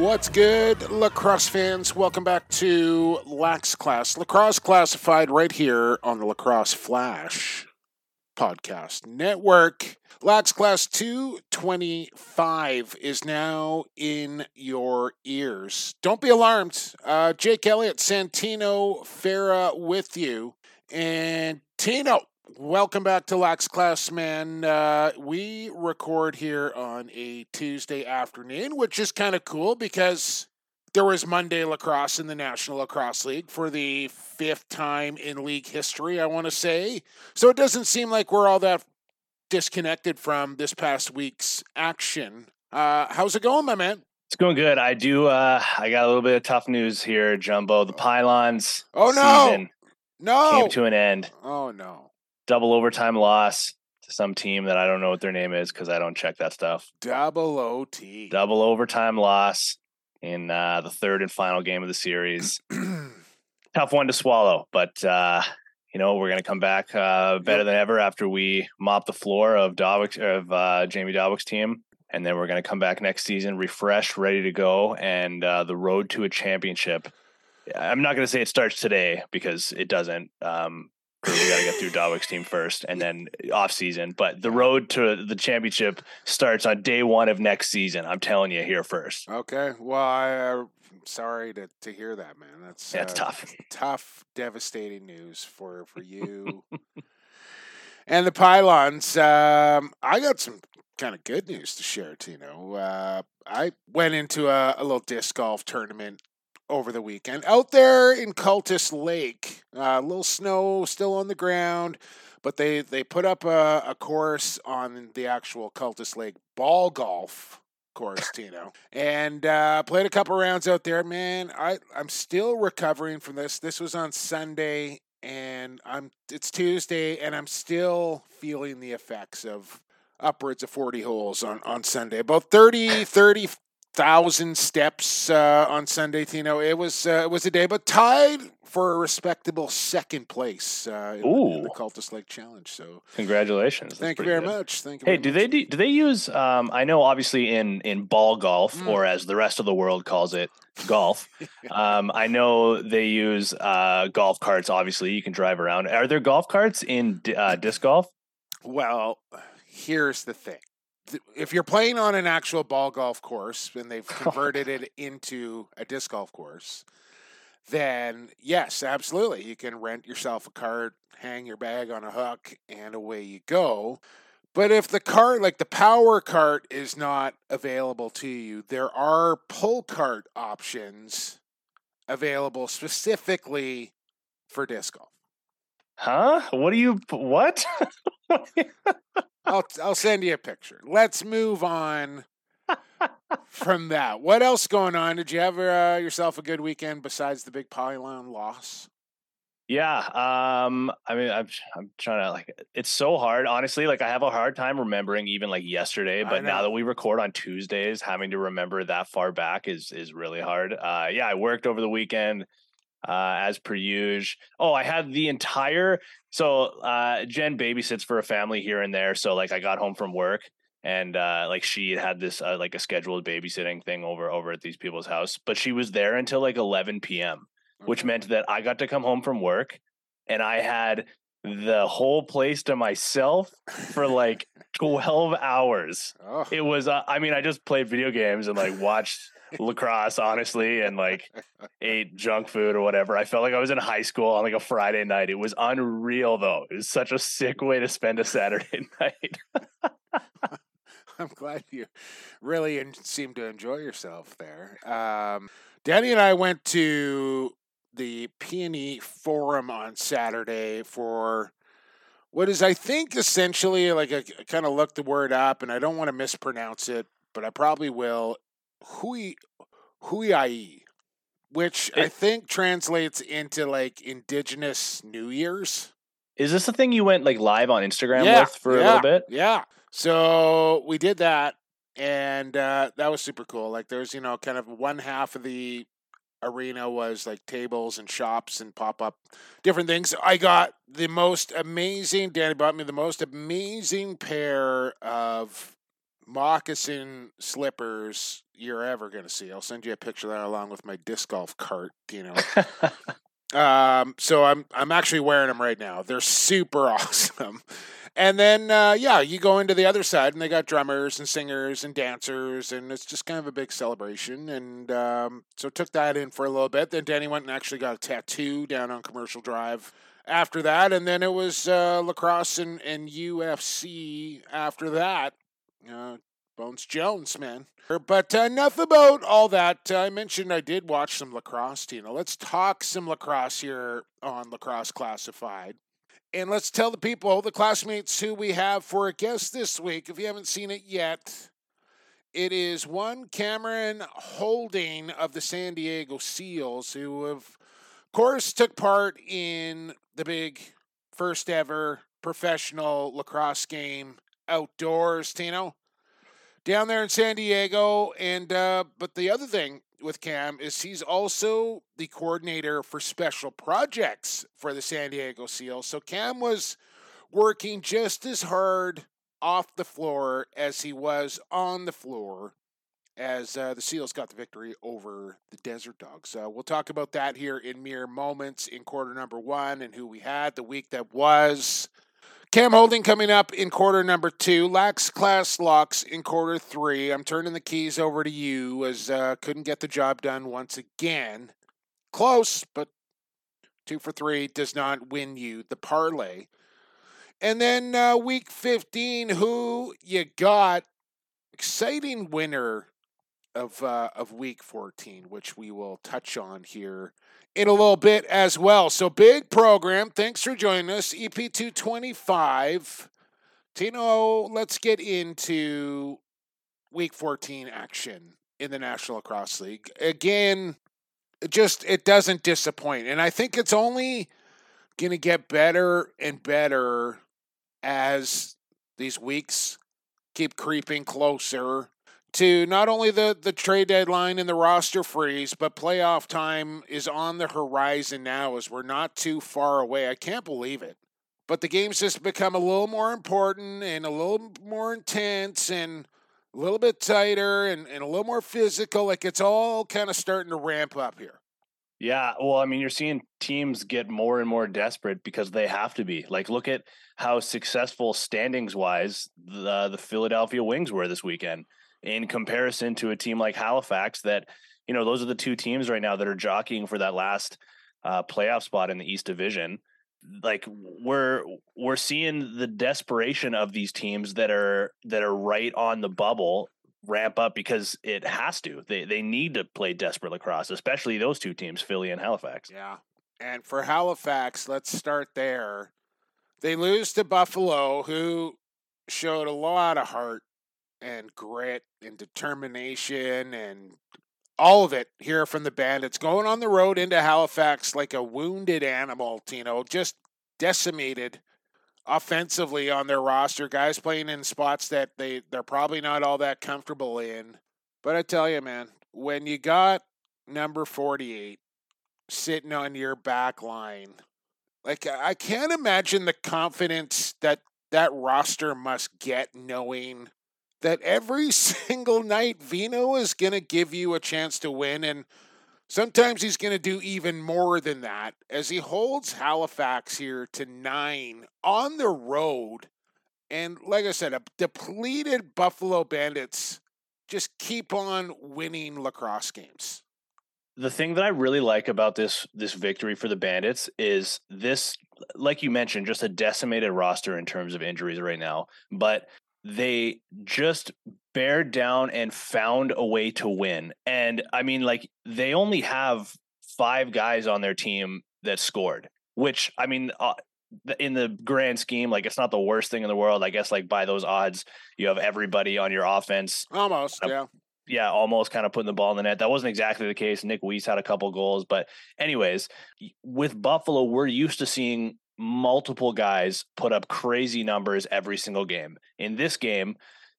What's good, lacrosse fans? Welcome back to Lax Class, Lacrosse Classified, right here on the Lacrosse Flash Podcast Network. Lax Class 225 is now in your ears. Don't be alarmed. Uh, Jake Elliott, Santino Farah with you. And Tino, Welcome back to Lax Class, man. Uh, we record here on a Tuesday afternoon, which is kind of cool because there was Monday lacrosse in the National Lacrosse League for the fifth time in league history, I want to say. So it doesn't seem like we're all that disconnected from this past week's action. Uh, how's it going, my man? It's going good. I do. Uh, I got a little bit of tough news here, Jumbo. The pylons. Oh no! No, came to an end. Oh no! Double overtime loss to some team that I don't know what their name is because I don't check that stuff. Double OT. Double overtime loss in uh, the third and final game of the series. Tough one to swallow, but uh, you know we're going to come back uh, better than ever after we mop the floor of Dobwick, of uh, Jamie Dobwick's team, and then we're going to come back next season refreshed, ready to go, and uh, the road to a championship. I'm not going to say it starts today because it doesn't. Um, we got to get through Dobwick's team first, and then off season. But the road to the championship starts on day one of next season. I'm telling you here first. Okay. Well, I, am uh, sorry to, to hear that, man. That's that's uh, tough. Tough, devastating news for for you and the pylons. Um, I got some kind of good news to share, Tino. Uh, I went into a, a little disc golf tournament over the weekend. Out there in Cultus Lake, uh, a uh, little snow still on the ground, but they, they put up a, a course on the actual Cultus Lake ball golf course, Tino, and uh, played a couple rounds out there. Man, I I'm still recovering from this. This was on Sunday, and I'm it's Tuesday, and I'm still feeling the effects of upwards of 40 holes on, on Sunday. About 30, 30, thousand steps uh, on Sunday. Tino, it was uh, it was a day, but tied for a respectable second place uh, in, in, the Cultus Lake Challenge. So congratulations! That's Thank you very good. much. Thank you. Hey, do much. they do, do they use? Um, I know, obviously, in in ball golf, mm. or as the rest of the world calls it, golf. um, I know they use uh, golf carts. Obviously, you can drive around. Are there golf carts in uh, disc golf? Well, here's the thing if you're playing on an actual ball golf course and they've oh, converted it into a disc golf course, then yes, absolutely, you can rent yourself a cart, hang your bag on a hook, and away you go. But if the cart, like the power cart, is not available to you, there are pull cart options available specifically for disc golf. Huh? What do you what? I'll I'll send you a picture. Let's move on from that. What else going on? Did you have uh, yourself a good weekend besides the big pylon loss? Yeah, um, I mean, I'm I'm trying to like. It's so hard, honestly. Like, I have a hard time remembering even like yesterday. But now that we record on Tuesdays, having to remember that far back is is really hard. Uh, yeah, I worked over the weekend uh, as per usual. Oh, I had the entire. So uh, Jen babysits for a family here and there. So like I got home from work and uh, like she had this uh, like a scheduled babysitting thing over over at these people's house, but she was there until like 11 p.m., which meant that I got to come home from work and I had the whole place to myself for like 12 hours. Oh. It was, uh, I mean, I just played video games and like watched lacrosse, honestly, and like ate junk food or whatever. I felt like I was in high school on like a Friday night. It was unreal though. It was such a sick way to spend a Saturday night. I'm glad you really in- seem to enjoy yourself there. Um, Danny and I went to the PNE Forum on Saturday for what is, I think, essentially like I kind of looked the word up, and I don't want to mispronounce it, but I probably will. Hui Huiai, which it, I think translates into like Indigenous New Year's. Is this the thing you went like live on Instagram yeah, with for yeah, a little bit? Yeah. So we did that, and uh, that was super cool. Like, there's you know, kind of one half of the arena was like tables and shops and pop up different things. I got the most amazing. Danny bought me the most amazing pair of moccasin slippers you're ever going to see. I'll send you a picture of that along with my disc golf cart. You know. um, so I'm I'm actually wearing them right now. They're super awesome. And then, uh, yeah, you go into the other side, and they got drummers and singers and dancers, and it's just kind of a big celebration. And um, so took that in for a little bit. Then Danny went and actually got a tattoo down on Commercial Drive after that, and then it was uh, lacrosse and, and UFC after that. Uh, Bones Jones, man. But uh, enough about all that. I mentioned I did watch some lacrosse, Tino. Let's talk some lacrosse here on Lacrosse Classified. And let's tell the people, the classmates who we have for a guest this week, if you haven't seen it yet, it is one Cameron Holding of the San Diego Seals, who of course, took part in the big first ever professional lacrosse game outdoors, Tino, down there in San Diego. And uh, but the other thing with Cam is he's also the coordinator for special projects for the San Diego Seals. So Cam was working just as hard off the floor as he was on the floor as uh, the Seals got the victory over the Desert Dogs. Uh, we'll talk about that here in mere moments in quarter number one and who we had the week that was. Cam Holding coming up in quarter number two. Lax Class Locks in quarter three. I'm turning the keys over to you as uh, couldn't get the job done once again. Close, but two for three does not win you the parlay. And then uh, week 15, who you got? Exciting winner of uh, of week 14, which we will touch on here in a little bit as well. So, big program. Thanks for joining us. EP 225. Tino, let's get into week 14 action in the National Lacrosse League. Again, it just it doesn't disappoint. And I think it's only going to get better and better as these weeks keep creeping closer to not only the, the trade deadline and the roster freeze, but playoff time is on the horizon now as we're not too far away. I can't believe it. But the game's just become a little more important and a little more intense and a little bit tighter and, and a little more physical. Like it's all kind of starting to ramp up here. Yeah, well, I mean, you're seeing teams get more and more desperate because they have to be. Like, look at how successful standings wise the the Philadelphia Wings were this weekend in comparison to a team like Halifax that, you know, those are the two teams right now that are jockeying for that last uh, playoff spot in the East Division. Like we're we're seeing the desperation of these teams that are that are right on the bubble ramp up because it has to. They they need to play desperate lacrosse, especially those two teams, Philly and Halifax. Yeah. And for Halifax, let's start there. They lose to Buffalo, who showed a lot of heart and grit and determination and all of it here from the band. It's Going on the road into Halifax like a wounded animal, Tino, just decimated offensively on their roster. Guys playing in spots that they, they're probably not all that comfortable in. But I tell you, man, when you got number 48 sitting on your back line, like I can't imagine the confidence that that roster must get knowing that every single night Vino is going to give you a chance to win. And sometimes he's going to do even more than that as he holds Halifax here to nine on the road. And like I said, a depleted Buffalo Bandits just keep on winning lacrosse games. The thing that I really like about this this victory for the Bandits is this like you mentioned just a decimated roster in terms of injuries right now, but they just bared down and found a way to win. And I mean, like, they only have five guys on their team that scored, which, I mean, uh, in the grand scheme, like, it's not the worst thing in the world. I guess, like, by those odds, you have everybody on your offense. Almost, yeah. yeah, almost kind of putting the ball in the net. That wasn't exactly the case. Nick Weiss had a couple goals, but anyways, with Buffalo, we're used to seeing multiple guys put up crazy numbers every single game. In this game,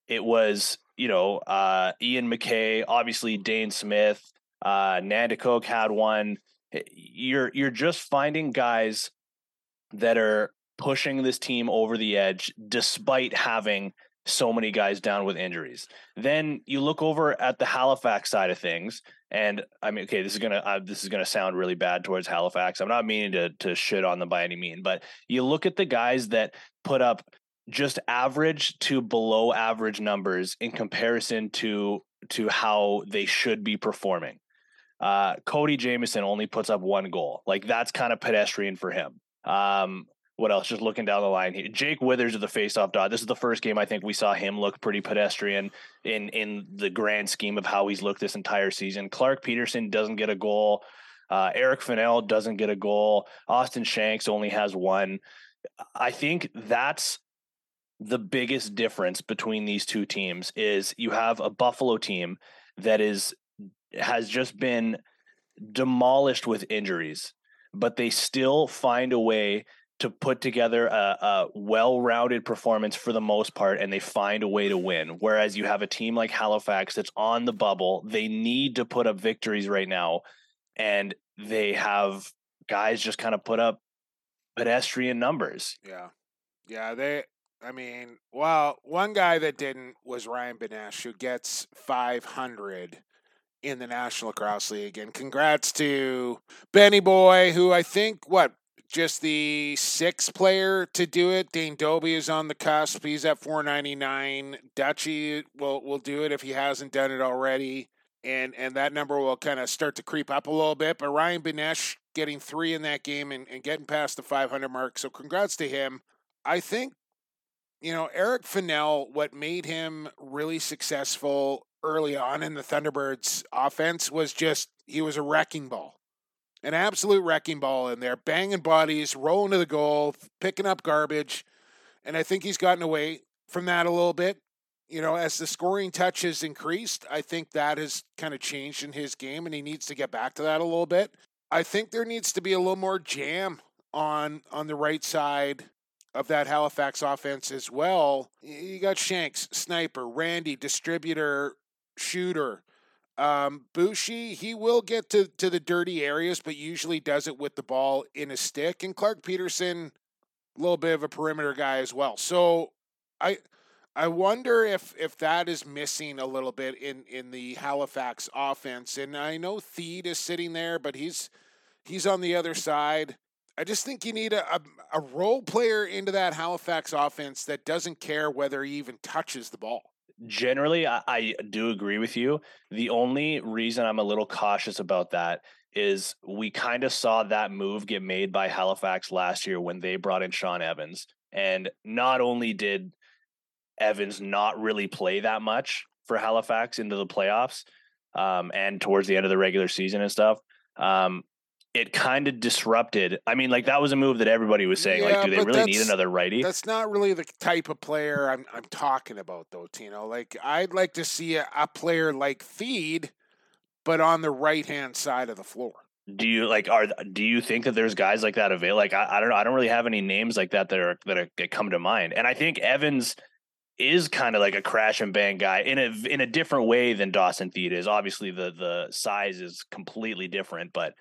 it was you know uh, Ian MacKay, obviously Dhane Smith, uh, Nanticoke had one. You're you're just finding guys that are pushing this team over the edge despite having so many guys down with injuries. Then you look over at the Halifax side of things, and I mean, okay, this is gonna uh, this is gonna sound really bad towards Halifax. I'm not meaning to to shit on them by any mean, but you look at the guys that put up just average to below average numbers in comparison to to how they should be performing. Uh, Cody Jamieson only puts up one goal. Like that's kind of pedestrian for him. Um, what else? Just looking down the line here. Jake Withers of the faceoff dot. This is the first game I think we saw him look pretty pedestrian in in the grand scheme of how he's looked this entire season. Clark Peterson doesn't get a goal. Uh, Eric Fannell doesn't get a goal. Austin Shanks only has one. I think that's the biggest difference between these two teams is you have a Buffalo team that is has just been demolished with injuries, but they still find a way to put together a, a well-rounded performance for the most part and they find a way to win whereas you have a team like halifax that's on the bubble they need to put up victories right now and they have guys just kind of put up pedestrian numbers yeah yeah they i mean well one guy that didn't was ryan benesh who gets 500 in the National Lacrosse League. And congrats to Benny Boy, who I think, what, just the sixth player to do it. Dane Dobbie is on the cusp. He's at 499. Dutchy will will do it if he hasn't done it already. And and that number will kind of start to creep up a little bit. But Ryan Benesh getting three in that game and, and getting past the 500 mark. So congrats to him. I think, you know, Eric Fannell, what made him really successful early on in the Thunderbirds offense was just he was a wrecking ball an absolute wrecking ball in there, banging bodies, rolling to the goal, picking up garbage. And I think he's gotten away from that a little bit. You know, as the scoring touch has increased, I think that has kind of changed in his game, and he needs to get back to that a little bit. I think there needs to be a little more jam on on the right side of that Halifax offense as well. You got Shanks, sniper, Randy, distributor, shooter. Um, Boushy, he will get to, to the dirty areas, but usually does it with the ball in a stick. And Clark Peterson, a little bit of a perimeter guy as well. So I I wonder if if that is missing a little bit in in the Halifax offense. And I know Theede is sitting there, but he's he's on the other side. I just think you need a, a, a role player into that Halifax offense that doesn't care whether he even touches the ball generally I, I, do agree with you. The only reason i'm a little cautious about that is we kind of saw that move get made by halifax last year when they brought in shawn evans and not only did evans not really play that much for halifax into the playoffs um, and towards the end of the regular season and stuff um, it kind of disrupted. I mean, like that was a move that everybody was saying, yeah, like, do they really need another righty? That's not really the type of player I'm I'm talking about, though, Tino. Like, I'd like to see a, a player like Theede, but on the right hand side of the floor. Do you like are do you think that there's guys like that available? Like, I, I don't know. I don't really have any names like that that are that, are, that come to mind. And I think Evans is kind of like a crash and bang guy in a in a different way than Dawson Theede is. Obviously, the the size is completely different, but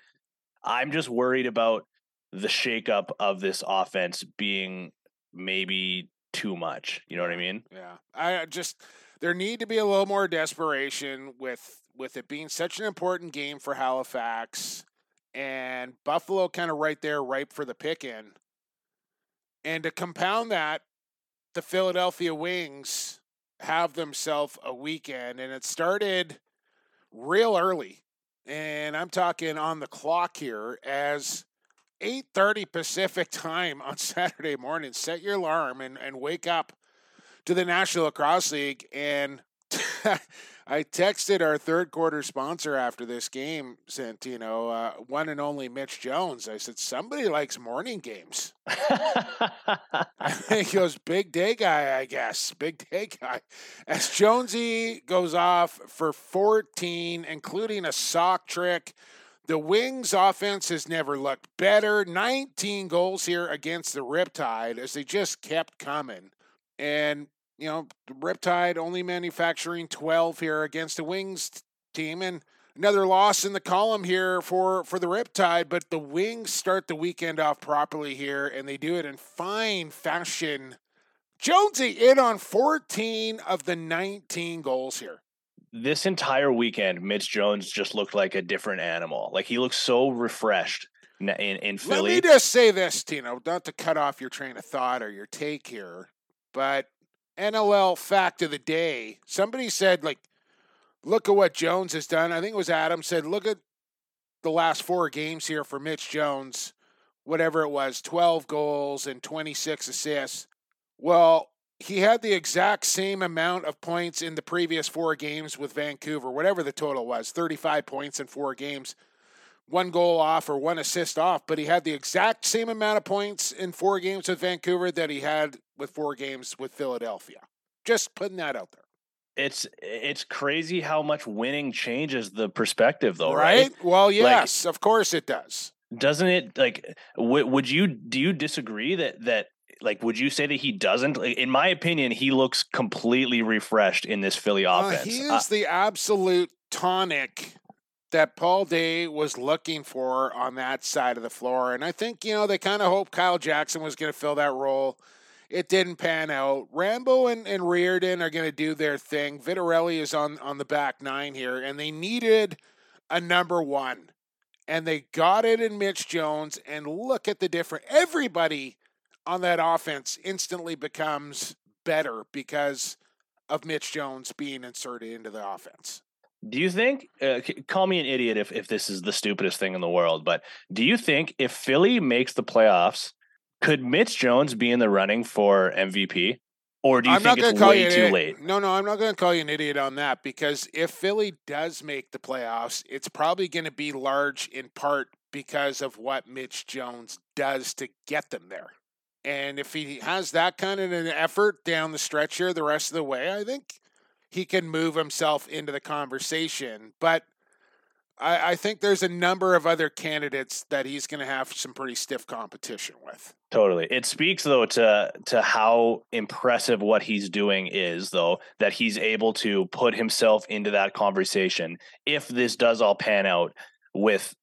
I'm just worried about the shakeup of this offense being maybe too much. You know what I mean? Yeah. I just there need to be a little more desperation with with it being such an important game for Halifax and Buffalo kind of right there ripe for the pick in. And to compound that, the Philadelphia Wings have themselves a weekend and it started real early and I'm talking on the clock here as 8:30 Pacific time on Saturday morning. Set your alarm and, and wake up to the National Lacrosse League and I texted our third quarter sponsor after this game, Santino, uh, one and only Mitch Jones. I said, somebody likes morning games. He goes, big day guy, I guess. Big day guy. As Jonesy goes off for 14, including a sock trick. The Wings offense has never looked better. 19 goals here against the Riptide as they just kept coming. And you know, Riptide only manufacturing 12 here against the Wings team. And another loss in the column here for, for the Riptide, but the Wings start the weekend off properly here, and they do it in fine fashion. Jonesy in on 14 of the 19 goals here. This entire weekend, Mitch Jones just looked like a different animal. Like he looks so refreshed in, in Philly. Let me just say this, Tino, not to cut off your train of thought or your take here, but NLL fact of the day. Somebody said, like, look at what Jones has done. I think it was Adam said, look at the last four games here for Mitch Jones, whatever it was, 12 goals and 26 assists. Well, he had the exact same amount of points in the previous four games with Vancouver, whatever the total was 35 points in four games, one goal off or one assist off, but he had the exact same amount of points in four games with Vancouver that he had with four games with Philadelphia. Just putting that out there. It's it's crazy how much winning changes the perspective, though, right? right? Well, yes, like, of course it does. Doesn't it? Like, w- would you do you disagree that that like would you say that he doesn't? Like, in my opinion, he looks completely refreshed in this Philly offense. Uh, he is uh, the absolute tonic that Paul Day was looking for on that side of the floor. And I think, you know, they kind of hoped Kyle Jackson was going to fill that role. It didn't pan out. Rambo and, and Reirden are going to do their thing. Vitarelli is on, on the back nine here, and they needed a number one. And they got it in Mitch Jones. And look at the difference. Everybody on that offense instantly becomes better because of Mitch Jones being inserted into the offense. Do you think? Uh, call me an idiot if if this is the stupidest thing in the world, but do you think if Philly makes the playoffs, could Mitch Jones be in the running for MVP? Or do you I'm think it's way too idiot. late? No, no, I'm not going to call you an idiot on that because if Philly does make the playoffs, it's probably going to be large in part because of what Mitch Jones does to get them there. And if he has that kind of an effort down the stretch here the rest of the way, I think he can move himself into the conversation. But I, I think there's a number of other candidates that he's going to have some pretty stiff competition with. Totally. It speaks though to to how impressive what he's doing is though that he's able to put himself into that conversation if this does all pan out with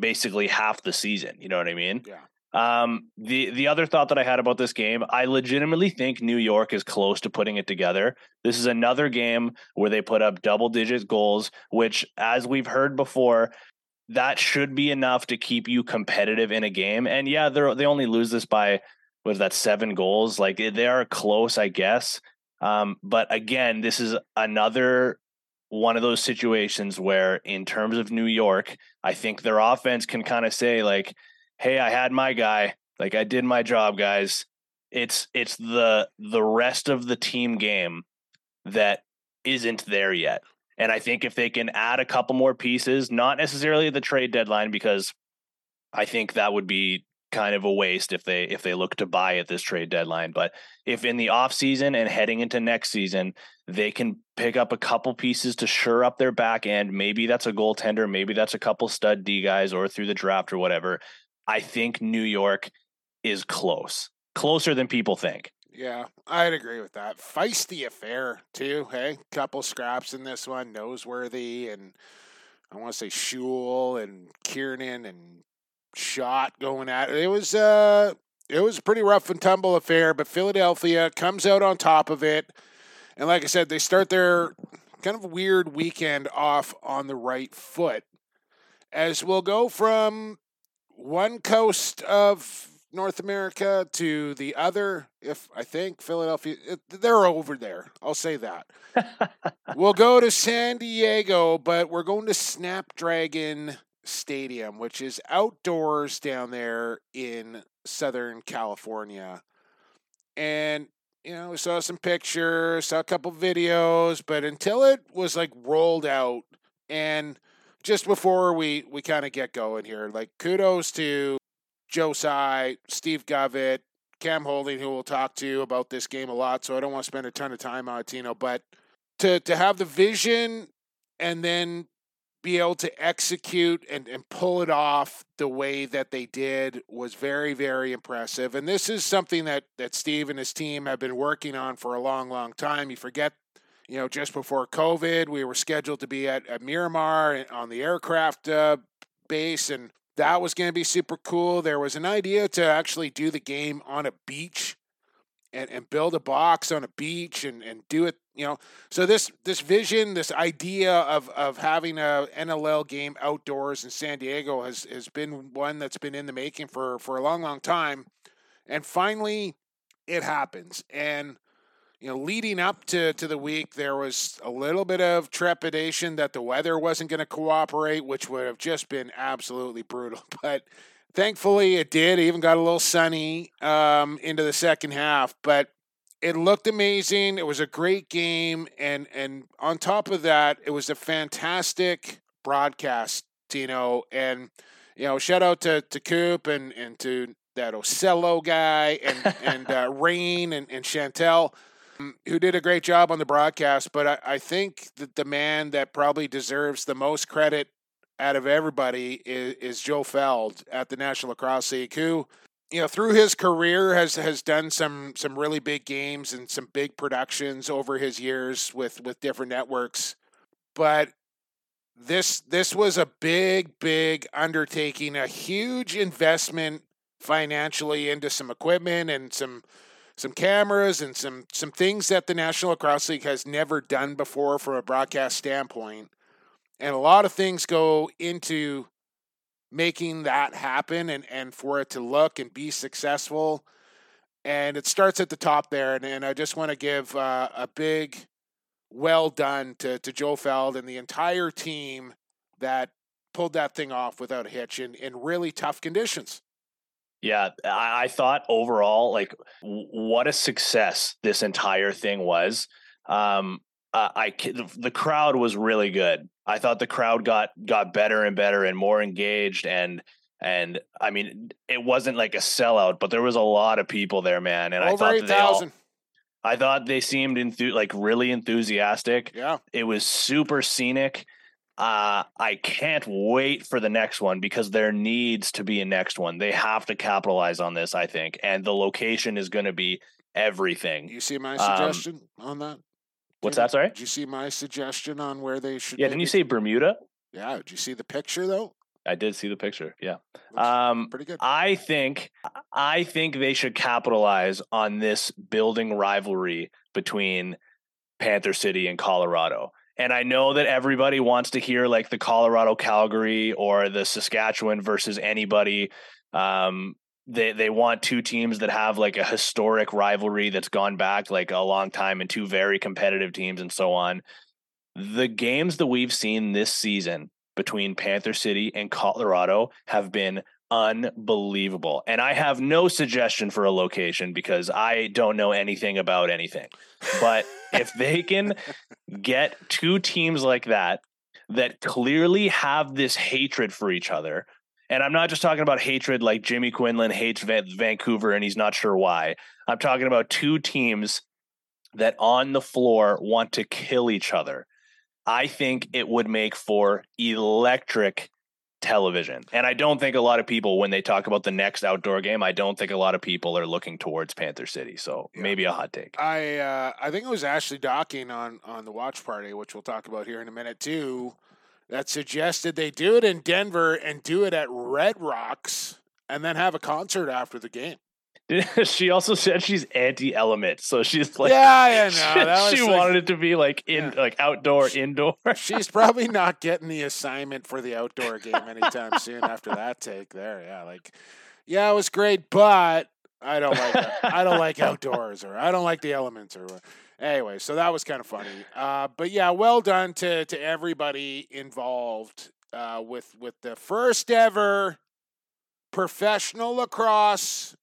basically half the season, you know what I mean? Yeah. Um, the the other thought that I had about this game, I legitimately think New York is close to putting it together. This is another game where they put up double digit goals, which, as we've heard before, that should be enough to keep you competitive in a game. And yeah, they they only lose this by was that seven goals. Like they are close, I guess. Um, but again, this is another one of those situations where, in terms of New York, I think their offense can kind of say like hey, I had my guy. Like I did my job, guys. It's it's the the rest of the team game that isn't there yet. And I think if they can add a couple more pieces, not necessarily the trade deadline, because I think that would be kind of a waste if they if they look to buy at this trade deadline. But if in the off season and heading into next season, they can pick up a couple pieces to shore up their back end, maybe that's a goaltender, maybe that's a couple stud D guys or through the draft or whatever. I think New York is close, closer than people think. Yeah, I'd agree with that. Feisty affair too. Hey, couple scraps in this one. Noseworthy and I want to say Schul and Kiernan and Shot going at it. It was uh, it was a pretty rough and tumble affair, but Philadelphia comes out on top of it. And like I said, they start their kind of weird weekend off on the right foot. As we'll go from one coast of North America to the other. If I think Philadelphia, they're over there. I'll say that. we'll go to San Diego, but we're going to Snapdragon Stadium, which is outdoors down there in Southern California. And you know, we saw some pictures, saw a couple videos, but until it was like rolled out and just before we we kind of get going here, like kudos to Joe Tsai, Steve Govett, Cam Holding, who we'll talk to about this game a lot, so I don't want to spend a ton of time on it, Tino, but to to have the vision and then be able to execute and, and pull it off the way that they did was very, very impressive. And this is something that, that Steve and his team have been working on for a long, long time. You forget, you know, just before COVID, we were scheduled to be at, at Miramar on the aircraft uh, base, and that was going to be super cool. There was an idea to actually do the game on a beach and, and build a box on a beach and, and do it you know. So this this vision this idea of of having a nll game outdoors in san diego has has been one that's been in the making for for a long long time. And finally it happens. And you know leading up to to the week there was a little bit of trepidation that the weather wasn't going to cooperate which would have just been absolutely brutal but thankfully it did. It even got a little sunny um, into the second half, but it looked amazing. It was a great game, and and on top of that, it was a fantastic broadcast, Tino. And you know, shout out to to Coop and and to that Ocello guy and and uh, Rain and and Chantel. Um, who did a great job on the broadcast, but I, I think that the man that probably deserves the most credit out of everybody is, is Joe Feld at the National Lacrosse League, who, you know, through his career has has done some some really big games and some big productions over his years with with different networks. But this this was a big big undertaking, a huge investment financially into some equipment and some some cameras and some some things that the National Lacrosse League has never done before from a broadcast standpoint and a lot of things go into making that happen and, and for it to look and be successful. And it starts at the top there. And, and I just want to give uh, a big well done to, to Joe Feld and the entire team that pulled that thing off without a hitch in, in really tough conditions. Yeah, I, I thought overall, like, w- what a success this entire thing was. Um, uh, I the crowd was really good. I thought the crowd got got better and better and more engaged and and I mean it wasn't like a sellout, but there was a lot of people there, man. And Over I thought 8, they all, I thought they seemed enthu- like really enthusiastic. Yeah, it was super scenic. Uh, I can't wait for the next one because there needs to be a next one. They have to capitalize on this, I think, and the location is going to be everything. You see my suggestion um, on that? What's that? Sorry. Did you see my suggestion on where they should? Yeah, didn't you say Bermuda? Yeah. Did you see the picture though? I did see the picture. Yeah. Um, pretty good. I think I think they should capitalize on this building rivalry between Panther City and Colorado. And I know that everybody wants to hear like the Colorado Calgary or the Saskatchewan versus anybody um, they they want two teams that have like a historic rivalry that's gone back like a long time and two very competitive teams and so on. The games that we've seen this season between Panther City and Colorado have been unbelievable. And I have no suggestion for a location because I don't know anything about anything. But if they can get two teams like that that clearly have this hatred for each other, and I'm not just talking about hatred like Jimmy Quinlan hates Vancouver and he's not sure why. I'm talking about two teams that on the floor want to kill each other. I think it would make for electric television. And I don't think a lot of people, when they talk about the next outdoor game, I don't think a lot of people are looking towards Panther City. So yeah. maybe a hot take. I uh, I think it was Ashley Docking on on the watch party, which we'll talk about here in a minute too that suggested they do it in Denver and do it at Red Rocks and then have a concert after the game. she also said she's anti-element, so she's like, yeah, I know. she, like, wanted it to be like in, yeah. like outdoor, indoor. she's probably not getting the assignment for the outdoor game anytime soon after that take there. Yeah, like, yeah, it was great, but I don't like I don't like outdoors or I don't like the elements or anyway, so that was kind of funny. Uh, but yeah, well done to to everybody involved uh, with with the first ever professional lacrosse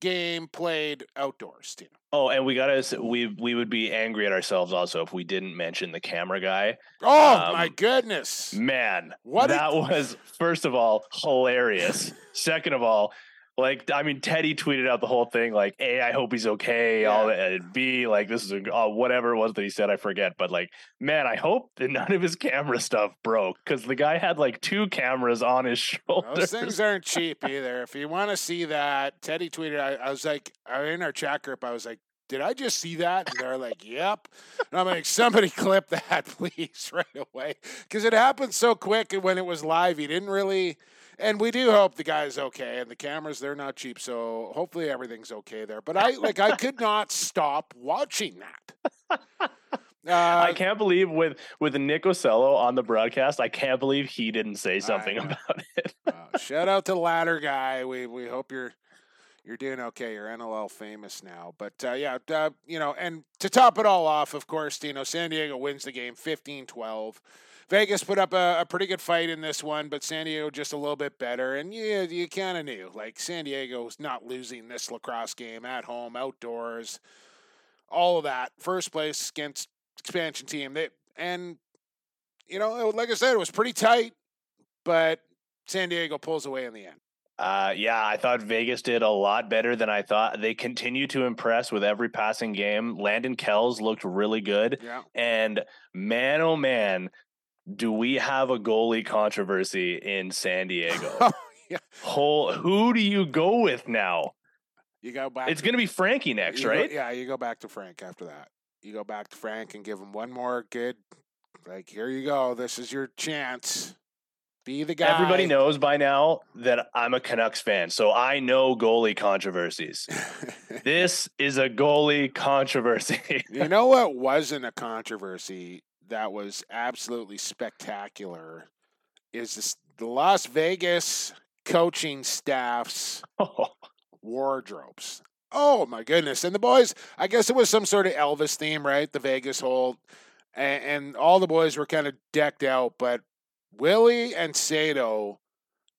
game played outdoors, Tino. Oh, and we gotta we we would be angry at ourselves also if we didn't mention the camera guy. Oh um, my goodness, man! What that a- was first of all hilarious. Second of all, like, I mean, Teddy tweeted out the whole thing, like, A, I hope he's okay. Yeah. All and B, like, this is a, uh, whatever it was that he said, I forget. But like, man, I hope that none of his camera stuff broke because the guy had like two cameras on his shoulder. Those things aren't cheap either. If you want to see that, Teddy tweeted, I, I was like, in our chat group, I was like, did I just see that? And they're like, yep. And I'm like, somebody clip that, please, right away. Because it happened so quick And when it was live. He didn't really and we do hope the guy's okay. And the cameras, they're not cheap, so hopefully everything's okay there. But I like I could not stop watching that. Uh, I can't believe with with Nick Ocello on the broadcast, I can't believe he didn't say something about it. uh, shout out to the ladder guy. We we hope you're you're doing okay. You're NLL famous now. But uh, yeah, uh, you know, and to top it all off, of course, you know, San Diego wins the game 15 12. Vegas put up a, a, pretty good fight in this one, but San Diego just a little bit better. And yeah, you kind of knew like San Diego's not losing this lacrosse game at home, outdoors, all of that. First place against expansion team. They and you know, like I said, it was pretty tight, but San Diego pulls away in the end. Uh, yeah, I thought Vegas did a lot better than I thought. They continue to impress with every passing game. Landon Kells looked really good. Yeah. And man, oh man, do we have a goalie controversy in San Diego? oh, yeah. Whole, who do you go with now? You go back. It's going to be Frankie next, right? Go, yeah, you go back to Frank after that. You go back to Frank and give him one more good. Like here you go. This is your chance. Be the guy. Everybody knows by now that I'm a Canucks fan, so I know goalie controversies. this is a goalie controversy. you know what wasn't a controversy that was absolutely spectacular is this, the Las Vegas coaching staff's oh. wardrobes. Oh my goodness. And the boys, I guess it was some sort of Elvis theme, right? The Vegas hold. And, and all the boys were kind of decked out, but Willie and Sato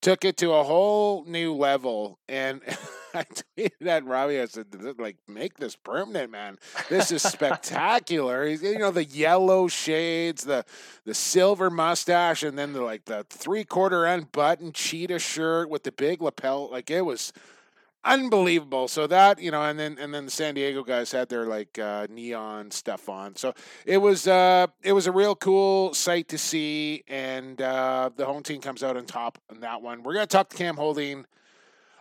took it to a whole new level. And I tweeted at Robbie, I said, like, make this permanent, man. This is spectacular. you know, the yellow shades, the the silver mustache, and then the like the three quarter end button cheetah shirt with the big lapel. Like it was unbelievable. So that you know, and then and then the San Diego guys had their like uh, neon stuff on. So it was uh, it was a real cool sight to see, and uh, the home team comes out on top on that one. We're gonna talk to Cam Holding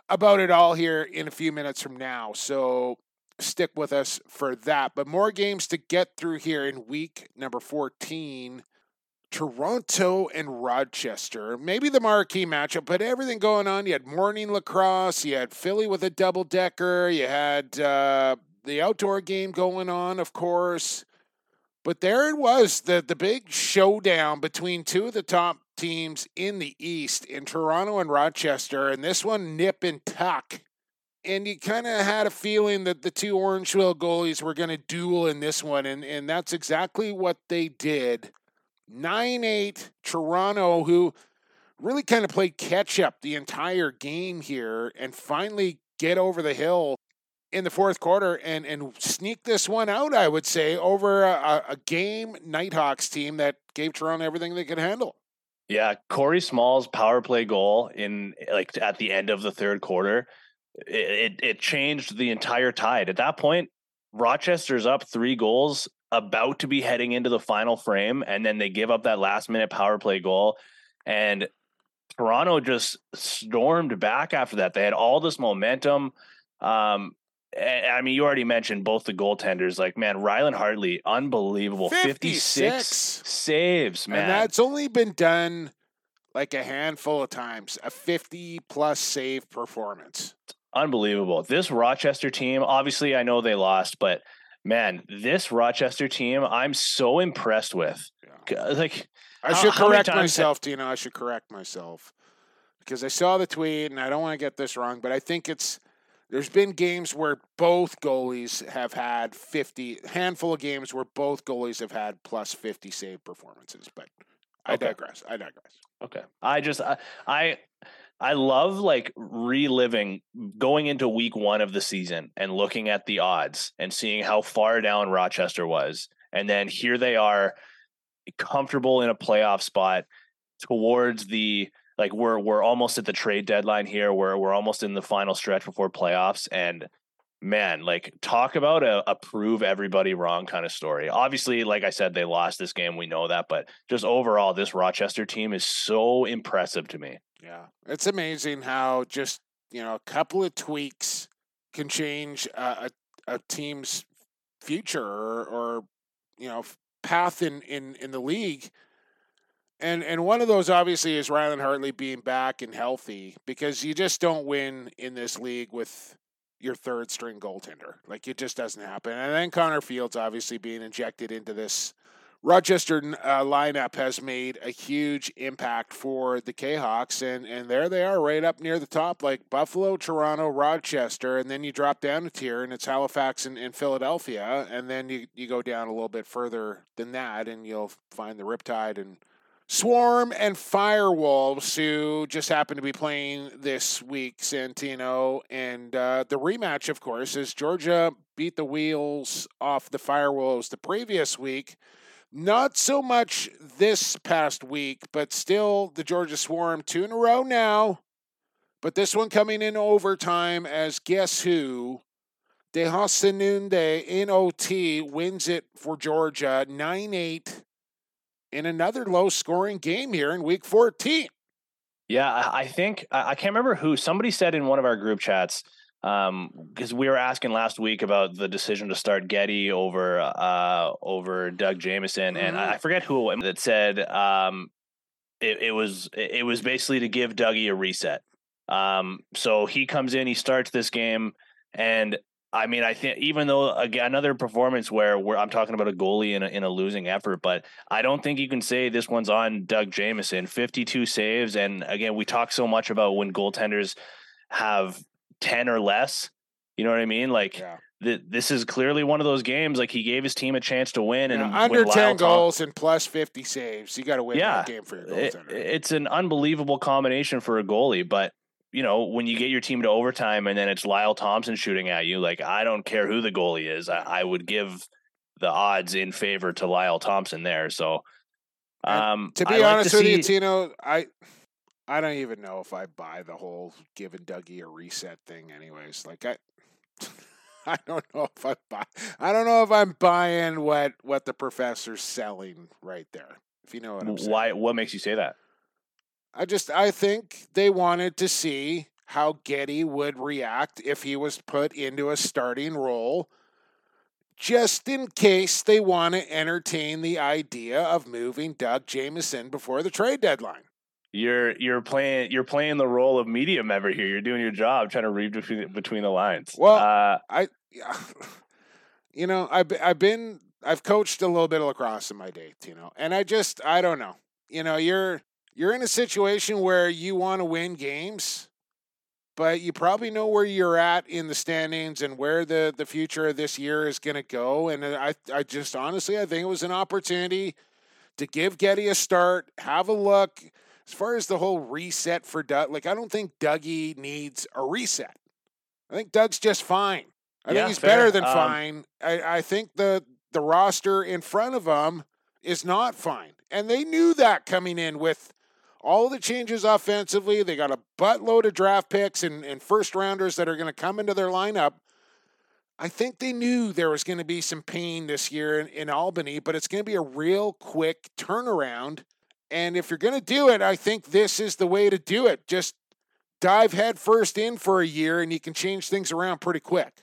about it all here in a few minutes from now. So stick with us for that. But more games to get through here in week number fourteen. Toronto and Rochester. Maybe the marquee matchup, but everything going on. You had morning lacrosse, you had Philly with a double decker, you had uh, the outdoor game going on, of course. But there it was, the, the big showdown between two of the top teams in the East, in Toronto and Rochester, and this one nip and tuck. And you kind of had a feeling that the two Orangeville goalies were going to duel in this one, and, and that's exactly what they did. 9 8 Toronto, who really kind of played catch up the entire game here and finally get over the hill in the fourth quarter and, and sneak this one out, I would say, over a, a game Nighthawks team that gave Toronto everything they could handle. Yeah, Corey Small's power play goal in like at the end of the third quarter, it, it, it changed the entire tide. At that point, Rochester's up three goals about to be heading into the final frame, and then they give up that last minute power play goal. And Toronto just stormed back after that. They had all this momentum. Um, Eh, I mean, you already mentioned both the goaltenders. Like, man, Rylan Hartley, unbelievable. 56, 56 saves, man. And that's only been done like a handful of times. A 50 plus save performance. Unbelievable. This Rochester team, obviously, I know they lost, but man, this Rochester team, I'm so impressed with. Yeah. Like, I should how, correct how myself, Tino. I should correct myself because I saw the tweet and I don't want to get this wrong, but I think it's there's been games where both goalies have had 50 handful of games where both goalies have had plus 50 save performances, but I okay. digress. I digress. Okay. I just I, I I love like reliving going into week one of the season and looking at the odds and seeing how far down Rochester was. And then here they are comfortable in a playoff spot towards the like we're we're almost at the trade deadline here. Where we're almost in the final stretch before playoffs. And man like talk about a, a prove everybody wrong kind of story. Obviously like i said they lost this game. We know that. But just overall this rochester team is so impressive to me. Yeah. It's amazing how just you know a couple of tweaks can change a, a team's future or, or you know path in in in the league and and one of those obviously is Rylan Hartley being back and healthy because you just don't win in this league with your third string goaltender. Like it just doesn't happen. And then Connor Fields obviously being injected into this Rochester uh, lineup has made a huge impact for the K-Hawks, and, and there they are right up near the top, like Buffalo, Toronto, Rochester, and then you drop down a tier, and it's Halifax and, and Philadelphia, and then you, you go down a little bit further than that, and you'll find the Riptide and Swarm and Firewolves, who just happen to be playing this week, Santino. And uh, the rematch, of course, is Georgia beat the wheels off the Firewolves the previous week. Not so much this past week, but still the Georgia Swarm two in a row now. But this one coming in overtime as guess who? De Hasenunde in OT wins it for Georgia 9 8 in another low scoring game here in week 14. Yeah, I think I can't remember who somebody said in one of our group chats because um, we were asking last week about the decision to start Getty over uh, over Doug Jamieson, mm-hmm. and I forget who that said um, it, it, was it was basically to give Dougie a reset. Um, so he comes in, he starts this game, and I mean, I think even though again another performance where, where I'm talking about a goalie in a, in a losing effort, but I don't think you can say this one's on Doug Jamieson. 52 saves, and again, we talk so much about when goaltenders have 10 or less. You know what I mean? Like yeah. th- this is clearly one of those games. Like he gave his team a chance to win, and under 10 goals and plus 50 saves, you got to win yeah, that game for your goaltender. It, it's an unbelievable combination for a goalie, but you know, when you get your team to overtime and then it's Lyle Thompson shooting at you, like I don't care who the goalie is, I, I would give the odds in favor to Lyle Thompson there. So, um, to be honest like with see... you, Tino, I I don't even know if I buy the whole giving Dougie a reset thing. Anyways, like I. I don't know if I buy. I don't know if I'm buying what what the professor's selling right there. If you know what I'm saying. Why? What makes you say that? I just I think they wanted to see how Getty would react if he was put into a starting role just in case they want to entertain the idea of moving Doug Jamieson before the trade deadline. You're you're playing you're playing the role of media member here. You're doing your job, trying to read between between the lines. Well, uh, I, you know, I've I've been I've coached a little bit of lacrosse in my day, you know, and I just I don't know. You know, you're you're in a situation where you want to win games, but you probably know where you're at in the standings and where the, the future of this year is going to go. And I, I just honestly, I think it was an opportunity to give Getty a start, have a look. As far as the whole reset for Doug, like I don't think Dougie needs a reset. I think Doug's just fine. I yeah, think he's fair. better than um, fine. I, I think the the roster in front of him is not fine. And they knew that coming in with all the changes offensively. They got a buttload of draft picks and, and first rounders that are going to come into their lineup. I think they knew there was going to be some pain this year in, in Albany, but it's going to be a real quick turnaround. And if you're going to do it, I think this is the way to do it. Just dive headfirst in for a year and you can change things around pretty quick.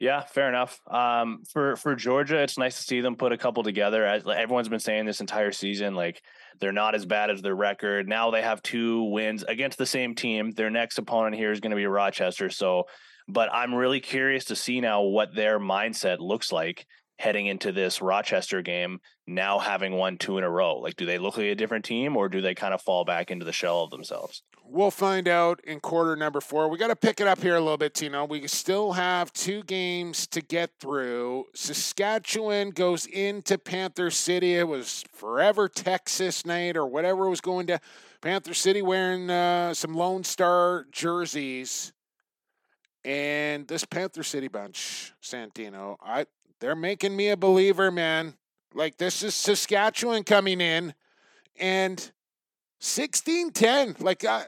Yeah, fair enough. Um, for for Georgia, it's nice to see them put a couple together. As everyone's been saying this entire season, like they're not as bad as their record. Now they have two wins against the same team. Their next opponent here is going to be Rochester. So, but I'm really curious to see now what their mindset looks like heading into this Rochester game, now having won two in a row? Like, do they look like a different team or do they kind of fall back into the shell of themselves? We'll find out in quarter number four. We got to pick it up here a little bit, Tino. We still have two games to get through. Saskatchewan goes into Panther City. It was forever Texas night or whatever was going to Panther City wearing uh, some Lone Star jerseys. And this Panther City bunch, Santino, I they're making me a believer, man. Like this is Saskatchewan coming in and 16-10. Like uh,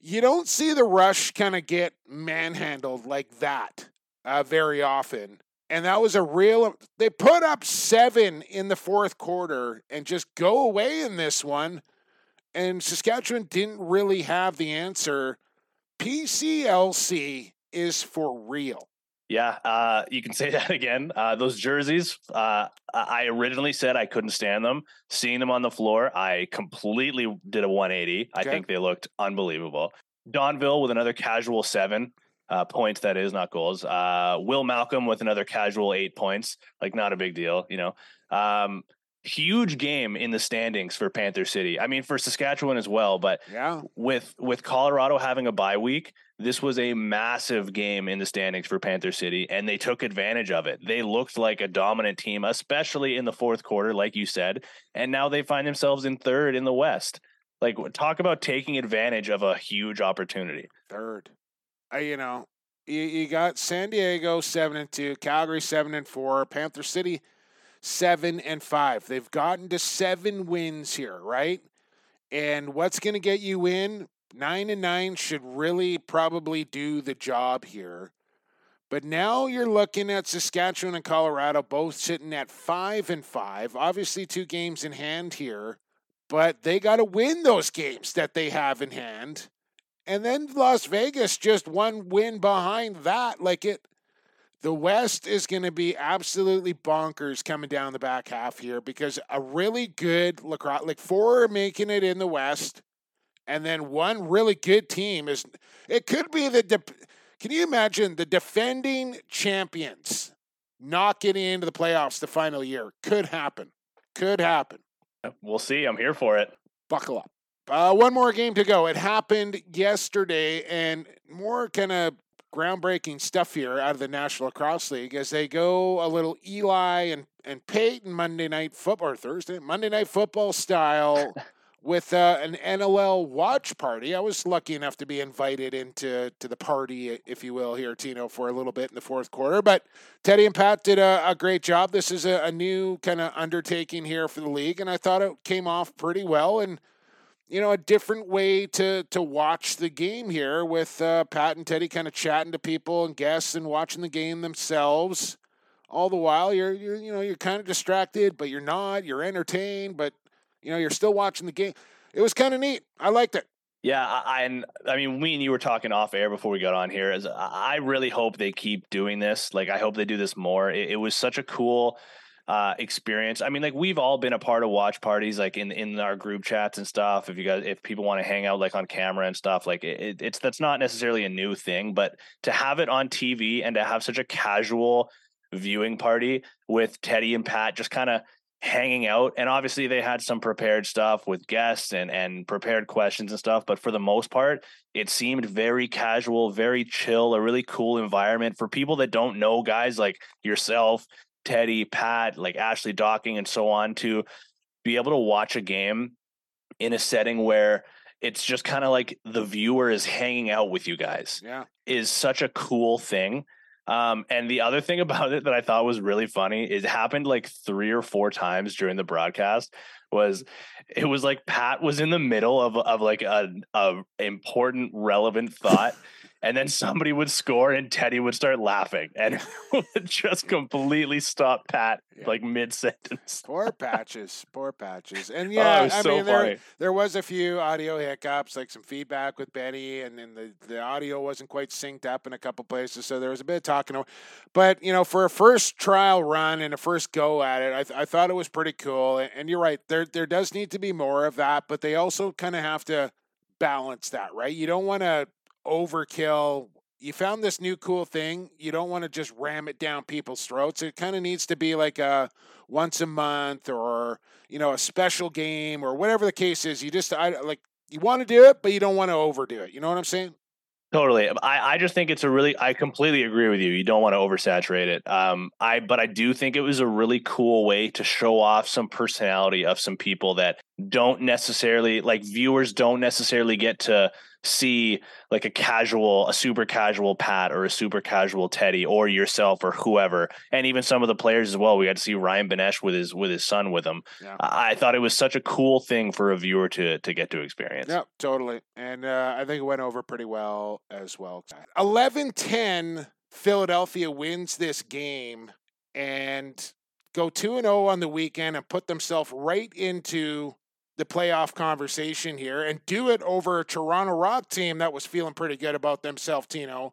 you don't see the rush kind of get manhandled like that uh, very often. And that was a real they put up 7 in the fourth quarter and just go away in this one. And Saskatchewan didn't really have the answer. PCLC is for real. Yeah, uh, you can say that again. Uh, those jerseys, uh, I originally said I couldn't stand them. Seeing them on the floor, I completely did a 180. I think they looked unbelievable. Donville with another casual seven uh, points, that is, not goals. Uh, Will Malcom with another casual eight points, like not a big deal, you know. Um, huge game in the standings for Panther City. I mean, for Saskatchewan as well, but yeah, with with Colorado having a bye week, this was a massive game in the standings for Panther City, and they took advantage of it. They looked like a dominant team, especially in the fourth quarter, like you said, and now they find themselves in third in the West. Like, talk about taking advantage of a huge opportunity. Third, uh, you know, you, you got San Diego seven and two, Calgary seven and four, Panther City seven and five. They've gotten to seven wins here, right? And what's going to get you in? Nine and nine should really probably do the job here. But now you're looking at Saskatchewan and Colorado both sitting at five and five. Obviously, two games in hand here, but they got to win those games that they have in hand. And then Las Vegas just one win behind that. Like it, the West is going to be absolutely bonkers coming down the back half here because a really good lacrosse, like four are making it in the West, and then one really good team is. It could be the. De- can you imagine the defending champions not getting into the playoffs the final year? Could happen. Could happen. We'll see. I'm here for it. Buckle up. Uh, one more game to go. It happened yesterday, and more kind of groundbreaking stuff here out of the National Lacrosse League as they go a little Eli and, and Peyton Monday night football or Thursday, Monday night football style with uh, an NLL watch party. I was lucky enough to be invited into to the party, if you will, here, Tino, for a little bit in the fourth quarter. But Teddy and Pat did a, a great job. This is a, a new kind of undertaking here for the league, and I thought it came off pretty well. And you know, a different way to to watch the game here with uh, Pat and Teddy kind of chatting to people and guests and watching the game themselves. All the while, you're you're you know you're kind of distracted, but you're not. You're entertained, but you know you're still watching the game. It was kind of neat. I liked it. Yeah, I, and I mean, we and you were talking off air before we got on here. Is I really hope they keep doing this. Like, I hope they do this more. It, it was such a cool uh, experience. I mean, like we've all been a part of watch parties, like in in our group chats and stuff. If you guys, if people want to hang out like on camera and stuff, like it, it's that's not necessarily a new thing, but to have it on TV and to have such a casual viewing party with Teddy and Pat just kind of hanging out and obviously they had some prepared stuff with guests and and prepared questions and stuff but for the most part it seemed very casual very chill a really cool environment for people that don't know guys like yourself Teddy, Pat, like Ashley Docking, and so on to be able to watch a game in a setting where it's just kind of like the viewer is hanging out with you guys. Yeah. Is such a cool thing. Um, and the other thing about it that I thought was really funny, it happened like three or four times during the broadcast. Was it was like Pat was in the middle of of like a, a important relevant thought, and then somebody would score and Teddy would start laughing and would just completely stop Pat yeah. like mid sentence. Poor patches, poor patches, and oh, yeah, oh, I so mean there there was a few audio hiccups, like some feedback with Benny, and then the the audio wasn't quite synced up in a couple places, so there was a bit of talking. But you know, for a first trial run and a first go at it, I th- I thought it was pretty cool. And you're right, there there does need to be more of that, but they also kind of have to balance that, right? You don't want to overkill you found this new cool thing. You don't want to just ram it down people's throats. It kind of needs to be like a once a month or you know a special game or whatever the case is. You just I like you want to do it, but you don't want to overdo it. You know what I'm saying? Totally. I, I just think it's a really I completely agree with you. You don't want to oversaturate it. Um I but I do think it was a really cool way to show off some personality of some people that don't necessarily like viewers don't necessarily get to see like a casual, a super casual Pat or a super casual Teddy or yourself or whoever, and even some of the players as well. We got to see Ryan Benesch with his with his son with him. Yeah. I thought it was such a cool thing for a viewer to to get to experience. Yeah, totally. And uh, I think it went over pretty well as well. 11-10, Philadelphia wins this game and go 2 and 0 on the weekend and put themselves right into the playoff conversation here and do it over a Toronto Rock team that was feeling pretty good about themselves, Tino.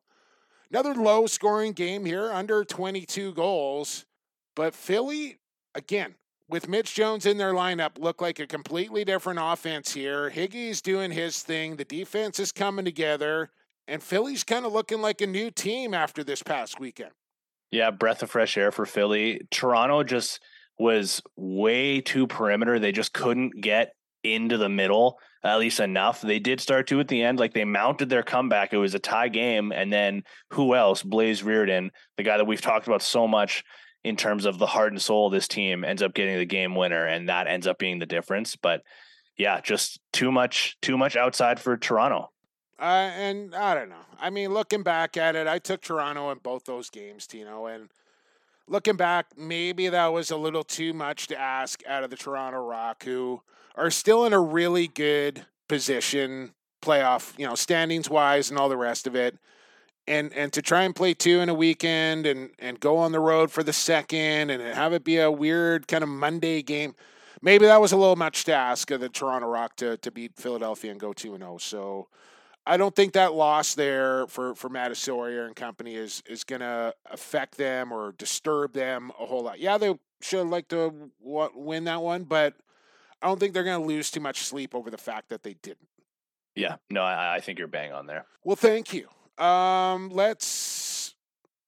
Another low scoring game here, under 22 goals. But Philly, again, with Mitch Jones in their lineup, look like a completely different offense here. Higgy's doing his thing. The defense is coming together. And Philly's kind of looking like a new team after this past weekend. Yeah, breath of fresh air for Philly. Toronto just was way too perimeter. They just couldn't get into the middle at least enough. They did start to at the end, like they mounted their comeback. It was a tie game, and then who else? Blaze Riorden, the guy that we've talked about so much in terms of the heart and soul of this team, ends up getting the game winner, and that ends up being the difference. But yeah, just too much, too much outside for Toronto. Uh, and I don't know. I mean, looking back at it, I took Toronto in both those games, Tino, and looking back, maybe that was a little too much to ask out of the Toronto Rock, who are still in a really good position, playoff, you know, standings wise and all the rest of it. And and to try and play two in a weekend and and go on the road for the second and have it be a weird kind of Monday game. Maybe that was a little much to ask of the Toronto Rock to to beat Philadelphia and go 2 and 0. So I don't think that loss there for for Matt Sawyer and company is is going to affect them or disturb them a whole lot. Yeah, they should like to win that one, but I don't think they're going to lose too much sleep over the fact that they didn't. Yeah, no, I, I think you're bang on there. Well, thank you. Um, let's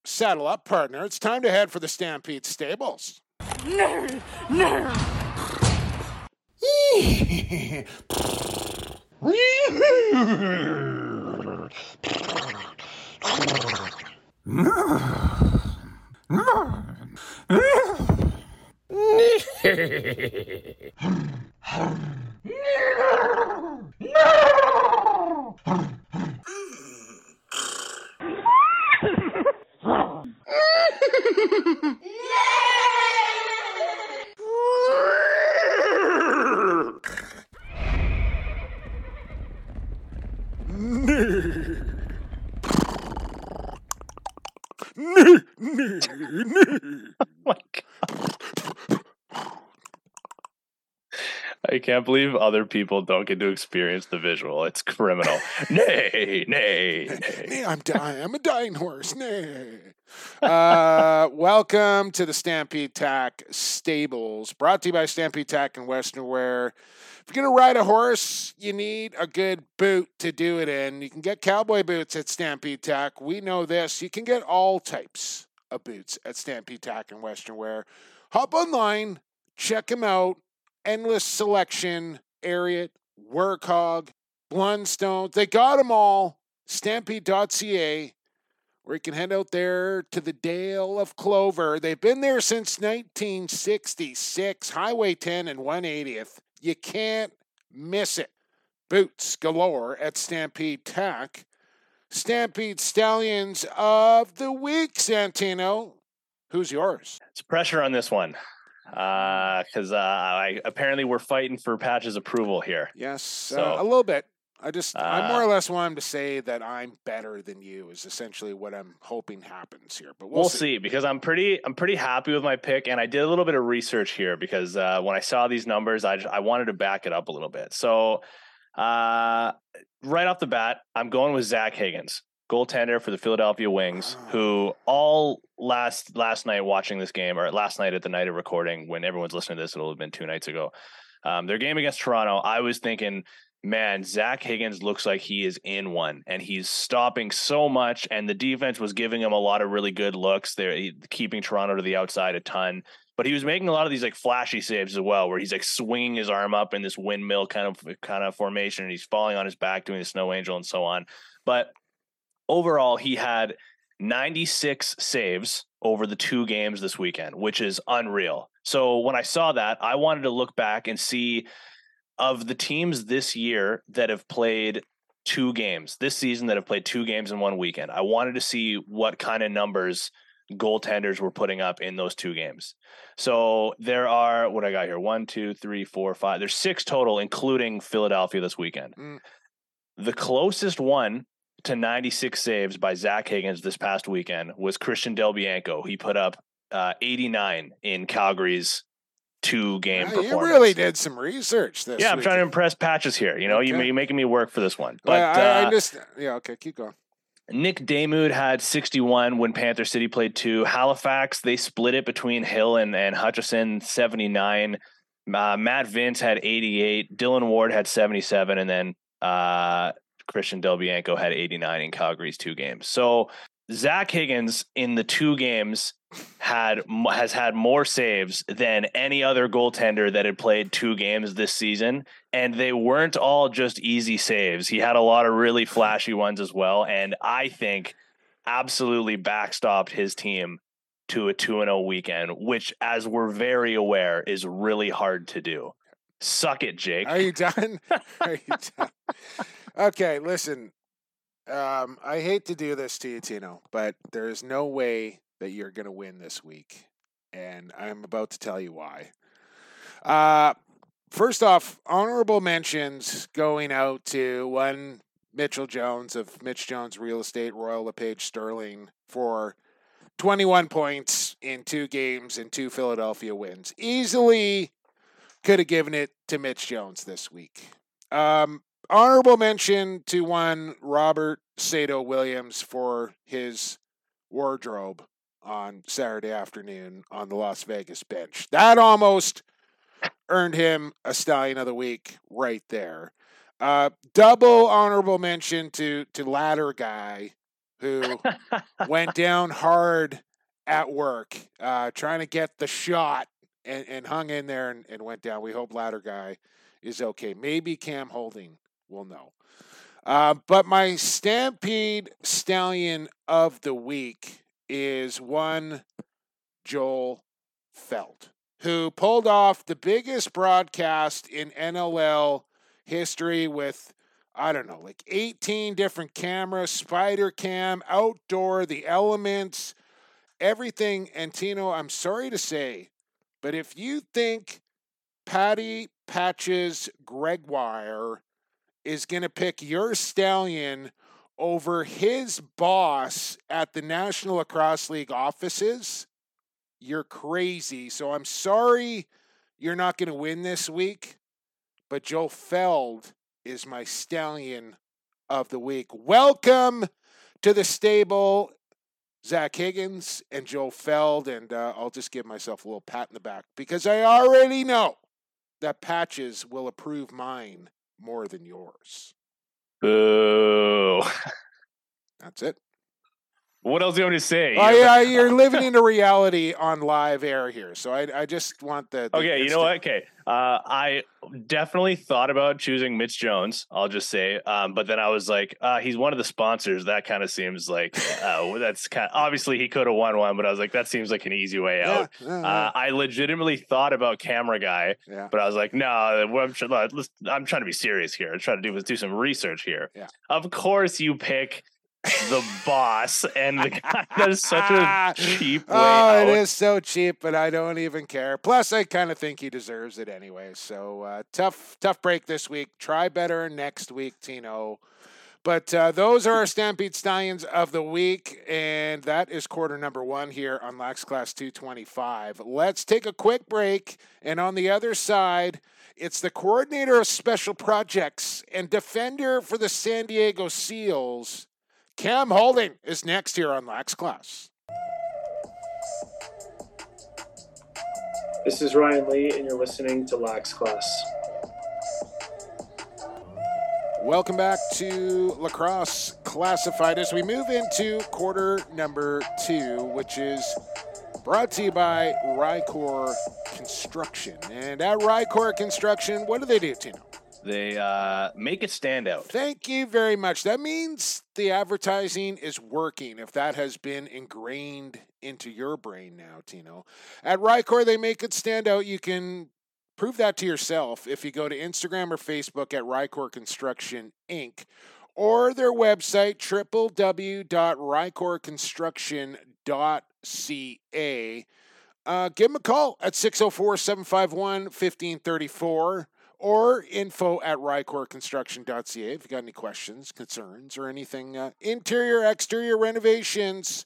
saddle up, partner. It's time to head for the Stampede Stables. No, no. oh my god. I can't believe other people don't get to experience the visual. It's criminal. nay, nay, nay, nay. I'm dying. I'm a dying horse. Nay. Uh, welcome to the Stampede Tack Stables, brought to you by Stampede Tack and Western Wear. If you're going to ride a horse, you need a good boot to do it in. You can get cowboy boots at Stampede Tack. We know this. You can get all types of boots at Stampede Tack and Western Wear. Hop online, check them out endless selection, Ariat, Workhog, Blundstone. They got them all. Stampede.ca, where you can head out there to the Dale of Clover. They've been there since 1966, Highway 10 and 180th. You can't miss it. Boots galore at Stampede Tack. Stampede Stallions of the Week, Santino. Who's yours? It's pressure on this one because uh, uh, I apparently we're fighting for Patch's approval here. Yes, so, uh, a little bit. I just I more or uh less want him to say that I'm better than you is essentially what I'm hoping happens here. But we'll, we'll see. see. because I'm pretty I'm pretty happy with my pick, and I did a little bit of research here because uh, when I saw these numbers, I just, I wanted to back it up a little bit. So uh, right off the bat, I'm going with Zach Higgins goaltender for the Philadelphia Wings, who all last last night watching this game, or last night at the night of recording, when everyone's listening to this, it'll have been two nights ago. Um, their game against Toronto, I was thinking man, Zach Higgins looks like he is in one and he's stopping so much. And the defense was giving him a lot of really good looks. They're keeping Toronto to the outside a ton. But he was making a lot of these like flashy saves as well, where he's like swinging his arm up in this windmill kind of kind of formation, and he's falling on his back doing the snow angel and so on. But overall, he had 96 saves over the two games this weekend, which is unreal. So when I saw that, I wanted to look back and see of the teams this year that have played two games this season that have played two games in one weekend. I wanted to see what kind of numbers goaltenders were putting up in those two games. So there are what I got here one, two, three, four, five. There's six total, including Philadelphia this weekend. Mm. The closest one to 96 saves by Zach Higgins this past weekend was Christian Del Bianco. He put up uh, 89 in Calgary's two game yeah, performance. You really did some research this. Yeah, I'm trying to impress Patches here. You know, okay. you, are making me work for this one. But well, I, uh, I just yeah, okay, keep going. Nick Damude had 61 when Panther City played two. Halifax, they split it between Hill and, and Hutchison, 79. Uh, Matt Vince had 88. Dylan Ward had 77. And then uh, Christian Del Bianco had 89 in Calgary's two games. So Zach Higgins in the two games had has had more saves than any other goaltender that had played two games this season and they weren't all just easy saves. He had a lot of really flashy ones as well and I think absolutely backstopped his team to a 2 0 weekend, which as we're very aware is really hard to do. Suck it, Jake. Are you done? Are you done? Okay, listen. Um, I hate to do this to you, Tino, but there is no way that you're going to win this week. And I'm about to tell you why. Uh, first off, honorable mentions going out to one Mitchell Jones of Mitch Jones Real Estate, Royal LePage Sterling for 21 points in two games and two Philadelphia wins. Easily could have given it to Mitch Jones this week. Um, honorable mention to one Robert Sato Williams for his wardrobe on Saturday afternoon on the Las Vegas bench. That almost earned him a Stallion of the Week right there. Uh, double honorable mention to to ladder guy who went down hard at work, uh, trying to get the shot and, and hung in there and, and went down. We hope ladder guy is okay. Maybe Cam Holding will know. Uh, but my Stampede Stallion of the week is one Joel Felt, who pulled off the biggest broadcast in NLL history with, I don't know, like 18 different cameras, spider cam, outdoor, the elements, everything. And Tino, I'm sorry to say, but if you think Patty Patches Gregoire is going to pick your stallion over his boss at the National Lacrosse League offices, you're crazy. So I'm sorry you're not going to win this week, but Joe Feld is my stallion of the week. Welcome to the stable, Zach Higgins and Joe Feld. And uh, I'll just give myself a little pat in the back because I already know that Patches will approve mine more than yours. Boo. That's it. What else do you want to say? Oh, yeah, you're living in a reality on live air here, so I, I just want the. the okay, you know what? Okay, uh, I definitely thought about choosing Mitch Jones. I'll just say, um, but then I was like, uh, he's one of the sponsors. That kind of seems like uh, that's kind. Of, obviously, he could have won one, but I was like, that seems like an easy way out. Yeah, yeah, yeah. Uh, I legitimately thought about camera guy, but I was like, no, I'm, I'm trying to be serious here. I'm trying to do do some research here. Of course, you pick the boss and the guy that is such a cheap way oh out. it is so cheap but i don't even care plus i kind of think he deserves it anyway so uh, tough tough break this week try better next week tino but uh, those are our Stampede Stallions of the week, and that is quarter number one here on Lax Class 225. Let's take a quick break, and on the other side, it's the coordinator of special projects and defender for the San Diego Seals, Cam Holding is next here on Lax Class. This is Ryan Lee, and you're listening to Lax Class. Welcome back to Lacrosse Classified as we move into quarter number two, which is brought to you by Rycor Construction. And at Rycor Construction, what do they do, Tino? They uh, make it stand out. Thank you very much. That means the advertising is working if that has been ingrained into your brain now, Tino. At Rycor, they make it stand out. You can prove that to yourself if you go to Instagram or Facebook at Rycor Construction Inc. or their website, www.rycorconstruction.ca. Uh, give them a call at 604 751 1534 or info at rycorconstruction.ca if you got any questions, concerns, or anything uh, interior, exterior renovations.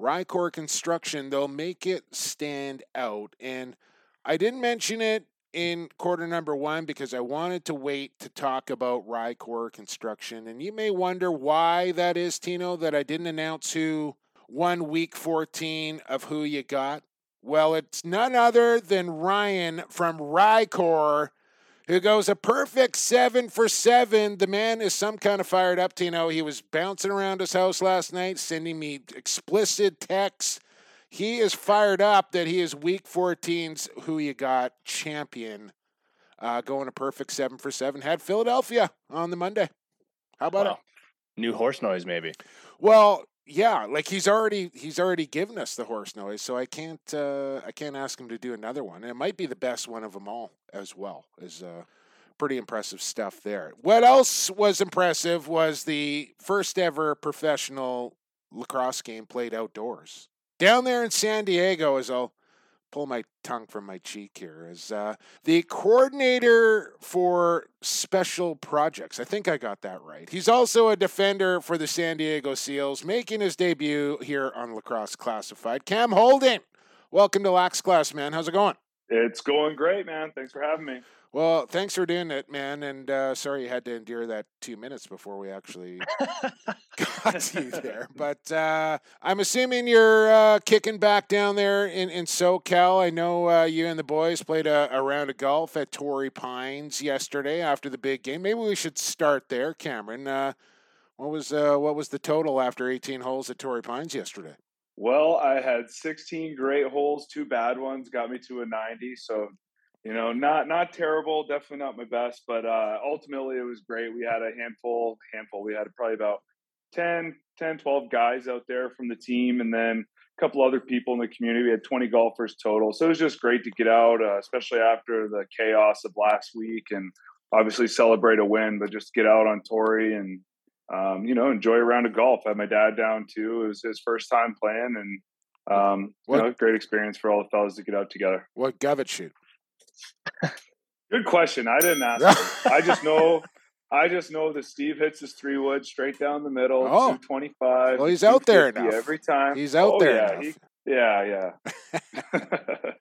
Rycor Construction, they'll make it stand out. And I didn't mention it in quarter number one because I wanted to wait to talk about Rycor Construction. And you may wonder why that is, Tino, that I didn't announce who won week 14 of who you got. Well, it's none other than Ryan from Rycor who goes a perfect seven for seven. The man is some kind of fired up, Tino. He was bouncing around his house last night, sending me explicit texts. He is fired up that he is week 14's who you got champion, uh, going a perfect seven for seven. Had Philadelphia on the Monday. How about Wow. New horse noise, maybe. Well, yeah, like he's already he's already given us the horse noise, so I can't uh, I can't ask him to do another one. And it might be the best one of them all as well. Is uh, pretty impressive stuff there. What else was impressive was the first ever professional lacrosse game played outdoors down there in San Diego. Is I'll pull my tongue from my cheek here, is uh, the coordinator for special projects. I think I got that right. He's also a defender for the San Diego Seals, making his debut here on Lacrosse Classified. Cam Holding, welcome to Lax Class, man. How's it going? It's going great, man. Thanks for having me. Well, thanks for doing it, man. And uh, sorry you had to endure that two minutes before we actually got to you there. But uh, I'm assuming you're uh, kicking back down there in, in SoCal. I know uh, you and the boys played a, a round of golf at Torrey Pines yesterday after the big game. Maybe we should start there, Cameron. Uh, what was uh, what was the total after 18 holes at Torrey Pines yesterday? Well, I had 16 great holes, two bad ones, got me to a 90. So, you know, not not terrible, definitely not my best, but uh, ultimately it was great. We had a handful, handful. We had probably about 10, 10, 12 guys out there from the team, and then a couple other people in the community. We had 20 golfers total. So it was just great to get out, uh, especially after the chaos of last week, and obviously celebrate a win, but just get out on Torrey and um, you know, enjoy a round of golf. I had my dad down too. It was his first time playing, and um, What- you know, great experience for all the fellas to get out together. What Govett shoot? Good question. I didn't ask. I just know. I just know that Steve hits his three wood straight down the middle, Oh. two twenty five. Well, he's out there now. every time. He's out Oh, there Yeah, enough. he- yeah, yeah.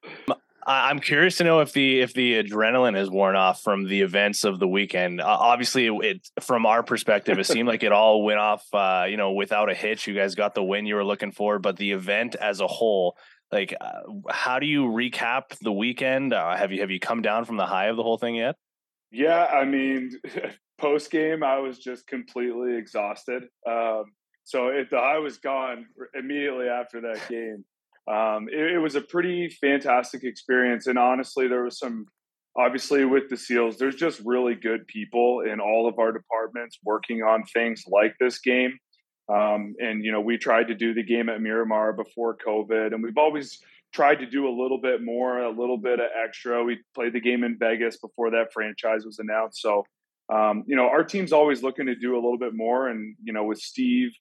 I- I'm curious to know if the if the adrenaline has worn off from the events of the weekend. Uh, obviously, it, it from our perspective, it seemed like it all went off, uh, you know, without a hitch. You guys got the win you were looking for, but the event as a whole, like, uh, how do you recap the weekend? Uh, have you have you come down from the high of the whole thing yet? Yeah, I mean, post game, I was just completely exhausted. Um, so if the high was gone immediately after that game, um, it, it was a pretty fantastic experience. And honestly, there was some, obviously, with the SEALs, there's just really good people in all of our departments working on things like this game. Um, and, you know, we tried to do the game at Miramar before COVID, and we've always tried to do a little bit more, a little bit of extra. We played the game in Vegas before that franchise was announced. So, um, you know, our team's always looking to do a little bit more. And, you know, with Steve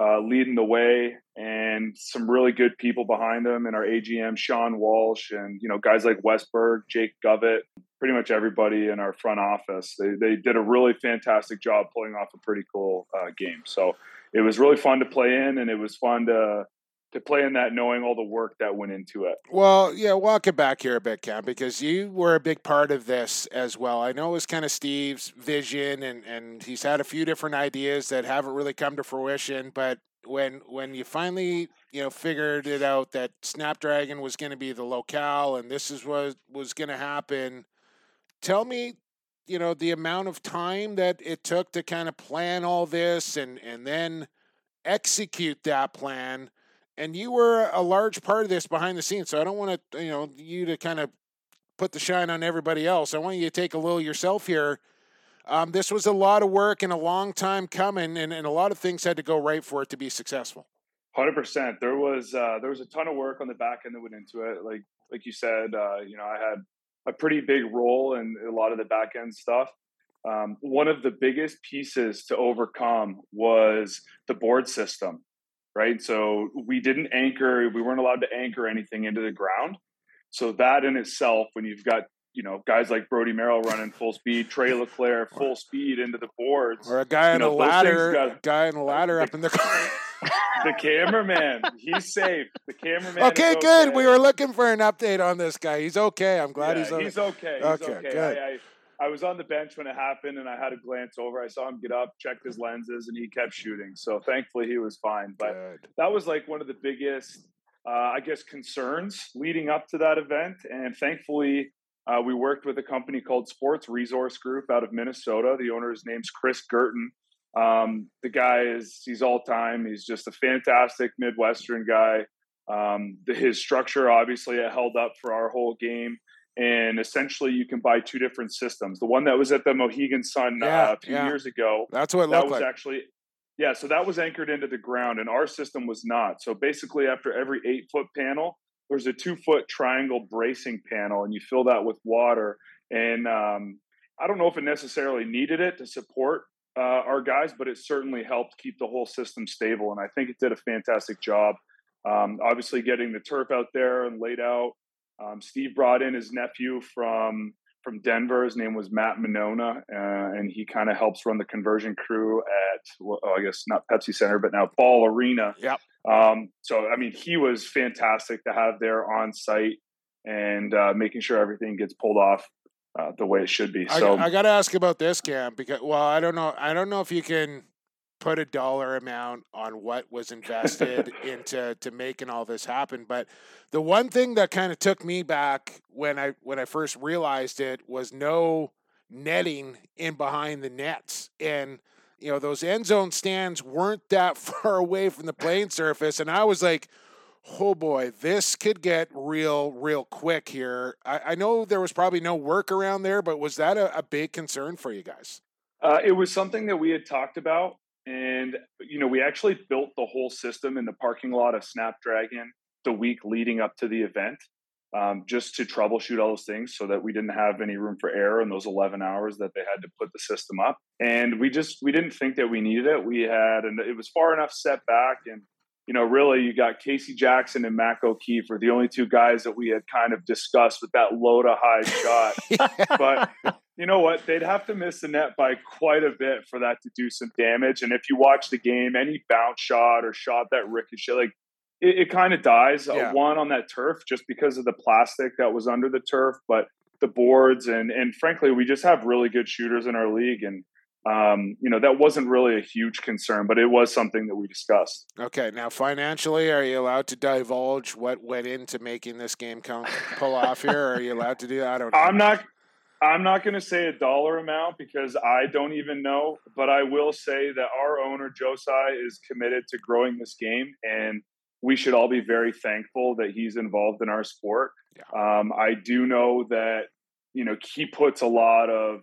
uh, leading the way and some really good people behind him and our AGM, Sean Walsh, and, you know, guys like Westberg, Jake Govett, pretty much everybody in our front office. They, they did a really fantastic job pulling off a pretty cool uh, game. So it was really fun to play in and it was fun to, to play in that knowing all the work that went into it. Well, yeah, walk it back here a bit, Cam, because you were a big part of this as well. I know it was kind of Steve's vision, and, and he's had a few different ideas that haven't really come to fruition. But when when you finally you know figured it out that Snapdragon was going to be the locale and this is what was going to happen, tell me you know the amount of time that it took to kind of plan all this and and then execute that plan and you were a large part of this behind the scenes so i don't want to you know you to kind of put the shine on everybody else i want you to take a little yourself here um, this was a lot of work and a long time coming and, and a lot of things had to go right for it to be successful Hundred percent. There was uh, there was a ton of work on the back end that went into it. Like like you said, uh, you know, I had a pretty big role in a lot of the back end stuff. Um, one of the biggest pieces to overcome was the board system, right? So we didn't anchor, we weren't allowed to anchor anything into the ground. So that in itself, when you've got you know guys like Brody Merrill running full speed, Trey Leclaire full speed into the boards, or a guy on a ladder, got, guy on a ladder up in the. the cameraman, he's safe. The cameraman. Okay, good. We were looking for an update on this guy. He's okay. I'm glad yeah, he's okay. He's okay. He's okay. okay. Good. I, I, I was on the bench when it happened, and I had a glance over. I saw him get up, checked his lenses, and he kept shooting. So thankfully, he was fine. But good. that was like one of the biggest, uh, I guess, concerns leading up to that event. And thankfully, uh, we worked with a company called Sports Resource Group out of Minnesota. The owner's name's Chris Girton. Um, the guy is he's all time. He's just a fantastic Midwestern guy. Um, the, his structure obviously it held up for our whole game. And essentially, you can buy two different systems. The one that was at the Mohegan Sun uh, yeah, uh, a few yeah. years ago. That's what I love. that was like. actually. Yeah, so that was anchored into the ground, and our system was not. So basically, after every eight foot panel, there's a two foot triangle bracing panel, and you fill that with water. And um, I don't know if it necessarily needed it to support uh, our guys, but it certainly helped keep the whole system stable. And I think it did a fantastic job. Um, obviously, getting the turf out there and laid out. Um, Steve brought in his nephew from from Denver. His name was Matt Monona, uh, and he kind of helps run the conversion crew at, well, I guess not Pepsi Center, but now Ball Arena. Yep. Um, so, I mean, he was fantastic to have there on site and uh, making sure everything gets pulled off uh, the way it should be. So I, I got to ask about this, Cam, because well, I don't know, I don't know if you can put a dollar amount on what was invested into to making all this happen, but the one thing that kind of took me back when I when I first realized it was no netting in behind the nets and you know those end zone stands weren't that far away from the playing surface and i was like oh boy, this could get real, real quick here. I, I know there was probably no work around there, but was that a, a big concern for you guys? Uh, it was something that we had talked about. And, you know, we actually built the whole system in the parking lot of Snapdragon the week leading up to the event um, just to troubleshoot all those things so that we didn't have any room for error in those 11 hours that they had to put the system up. And we just, we didn't think that we needed it. We had, and it was far enough set back and you know, really, you got Casey Jackson and Mac O'Keefe are the only two guys that we had kind of discussed with that low to high shot. But you know what? They'd have to miss the net by quite a bit for that to do some damage. And if you watch the game, any bounce shot or shot that ricochet, like it, it kind of dies. Yeah. Uh, one on that turf just because of the plastic that was under the turf, but the boards and and frankly, we just have really good shooters in our league and um, you know, that wasn't really a huge concern, but it was something that we discussed. Okay, now financially, are you allowed to divulge what went into making this game come pull off here? are you allowed to do that? I don't. I'm not. I'm not going to say a dollar amount because I don't even know, but I will say that our owner Joe Tsai is committed to growing this game, and we should all be very thankful that he's involved in our sport. Yeah. Um, I do know that you know he puts a lot of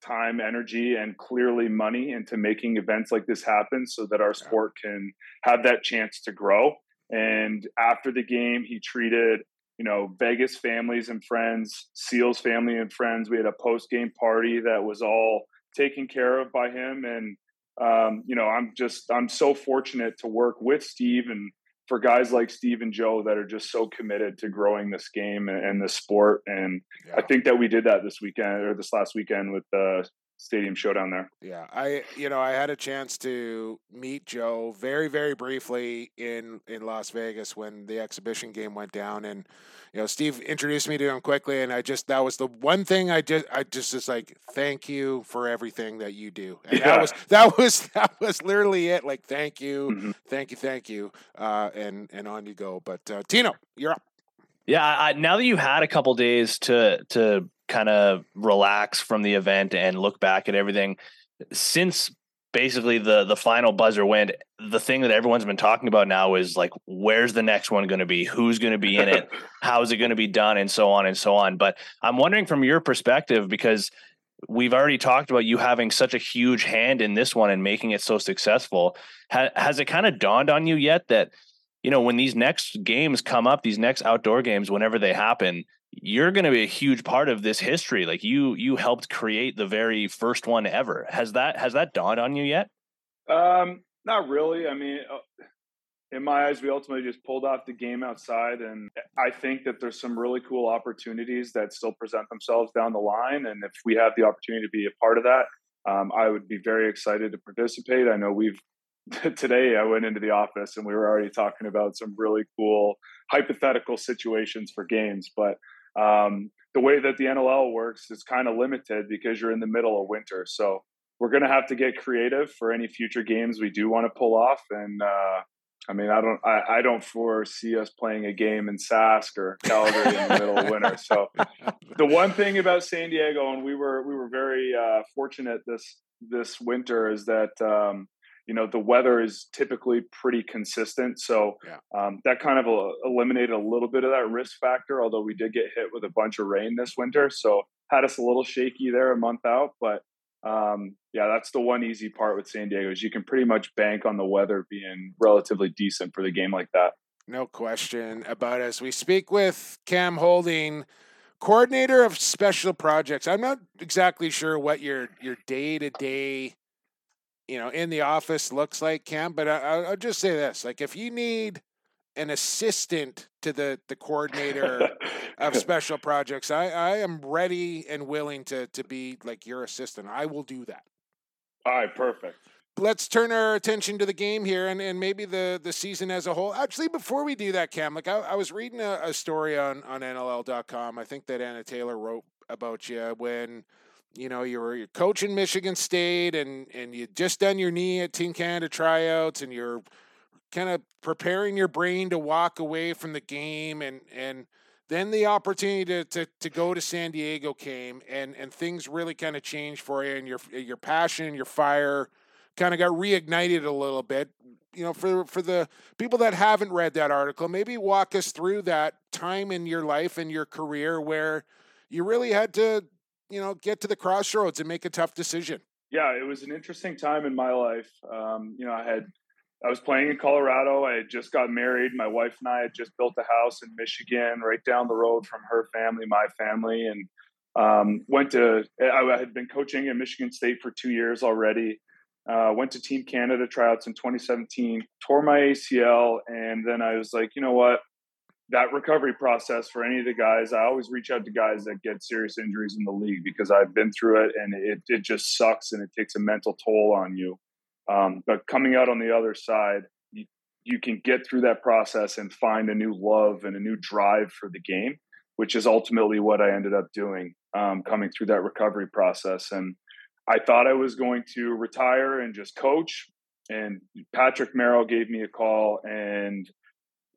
time, energy, and clearly money into making events like this happen so that our sport can have that chance to grow. And after the game, he treated, you know, Vegas families and friends, Seals family and friends. We had a post game party that was all taken care of by him. And, um, you know, I'm just, I'm so fortunate to work with Steve and for guys like Steve and Joe that are just so committed to growing this game and, and this sport. And yeah. I think that we did that this weekend or this last weekend with the stadium showdown there. Yeah, I you know I had a chance to meet Joe very very briefly in in Las Vegas when the exhibition game went down, and you know Steve introduced me to him quickly, and I just that was the one thing I just I just was like thank you for everything that you do, and yeah. that was that was that was literally it. Like thank you, mm-hmm. thank you, thank you, uh, and and on you go. But uh, Tino, you're up. Yeah, I, now that you had a couple days to to kind of relax from the event and look back at everything since basically the the final buzzer went. The thing that everyone's been talking about now is like where's the next one going to be? Who's going to be in it? How's it going to be done? And so on and so on. But i'm wondering from your perspective because we've already talked about you having such a huge hand in this one and making it so successful. Ha- has it kind of dawned on you yet that you know when these next games come up these next outdoor games whenever they happen you're going to be a huge part of this history. Like you you helped create the very first one ever. Has that has that dawned on you yet? Um not really. I mean uh, in my eyes we ultimately just pulled off the game outside and i think that there's some really cool opportunities that still present themselves down the line and if we have the opportunity to be a part of that um, i would be very excited to participate. I know we've today I went into the office and we were already talking about some really cool hypothetical situations for games. But um, the way that the NLL works is kind of limited because you're in the middle of winter. So we're going to have to get creative for any future games we do want to pull off. And uh, I mean, I don't, I, I, don't foresee us playing a game in Sask or Calgary in the middle of winter. So the one thing about San Diego, and we were, we were very uh, fortunate this this winter, is that um, you know the weather is typically pretty consistent so yeah. um, that kind of eliminated a little bit of that risk factor although we did get hit with a bunch of rain this winter so had us a little shaky there a month out but um, yeah that's the one easy part with san diego is you can pretty much bank on the weather being relatively decent for the game like that no question about us we speak with cam holding coordinator of special projects i'm not exactly sure what your your day-to-day you know, in the office looks like Cam. But I, will just say this: like, if you need an assistant to the the coordinator of special projects, I I am ready and willing to to be like your assistant. I will do that. All right, perfect. Let's turn our attention to the game here and, and maybe the, the season as a whole. Actually, before we do that, Cam, like I, I was reading a, a story on, on NLL.com. I think that Anna Taylor wrote about you when you know, you were coaching Michigan State and and you just done your knee at Team Canada tryouts and you're kind of preparing your brain to walk away from the game and and then the opportunity to, to, to go to San Diego came and, and things really kind of changed for you and your your passion and your fire kind of got reignited a little bit. You know, for for the people that haven't read that article, maybe walk us through that time in your life and your career where you really had to you know, get to the crossroads and make a tough decision. Yeah, it was an interesting time in my life. Um, you know, I had I was playing in Colorado. I had just got married. My wife and I had just built a house in Michigan, right down the road from her family, my family, and um, went to. I had been coaching at Michigan State for two years already. Uh, went to Team Canada tryouts in 2017. Tore my ACL, and then I was like, you know what? That recovery process for any of the guys, I always reach out to guys that get serious injuries in the league because I've been through it and it, it just sucks and it takes a mental toll on you. Um, but coming out on the other side, you, you can get through that process and find a new love and a new drive for the game, which is ultimately what I ended up doing um, coming through that recovery process. And I thought I was going to retire and just coach. And Patrick Merrill gave me a call and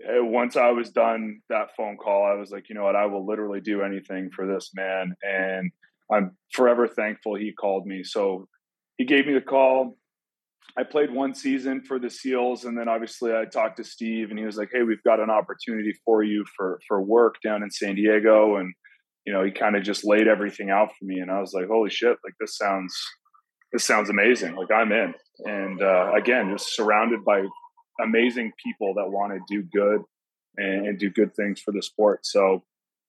once I was done that phone call, I was like, you know what, I will literally do anything for this man. And I'm forever thankful he called me. So he gave me the call. I played one season for the Seals, and then obviously I talked to Steve, and he was like, "Hey, we've got an opportunity for you for for work down in San Diego," and you know, he kind of just laid everything out for me, and I was like, "Holy shit! Like this sounds this sounds amazing! Like I'm in." And uh, again, just surrounded by amazing people that want to do good and, and, do good things for the sport. So,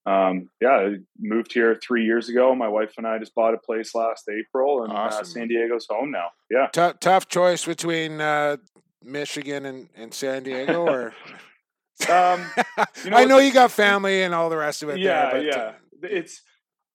um, yeah, I moved here three years ago. My wife and I just bought a place last April, and uh, awesome. uh, San Diego's home now. Yeah, T- tough choice between uh, Michigan and, and San Diego, or um, you know, I know you got family and all the rest of it. Yeah, there, yeah. It's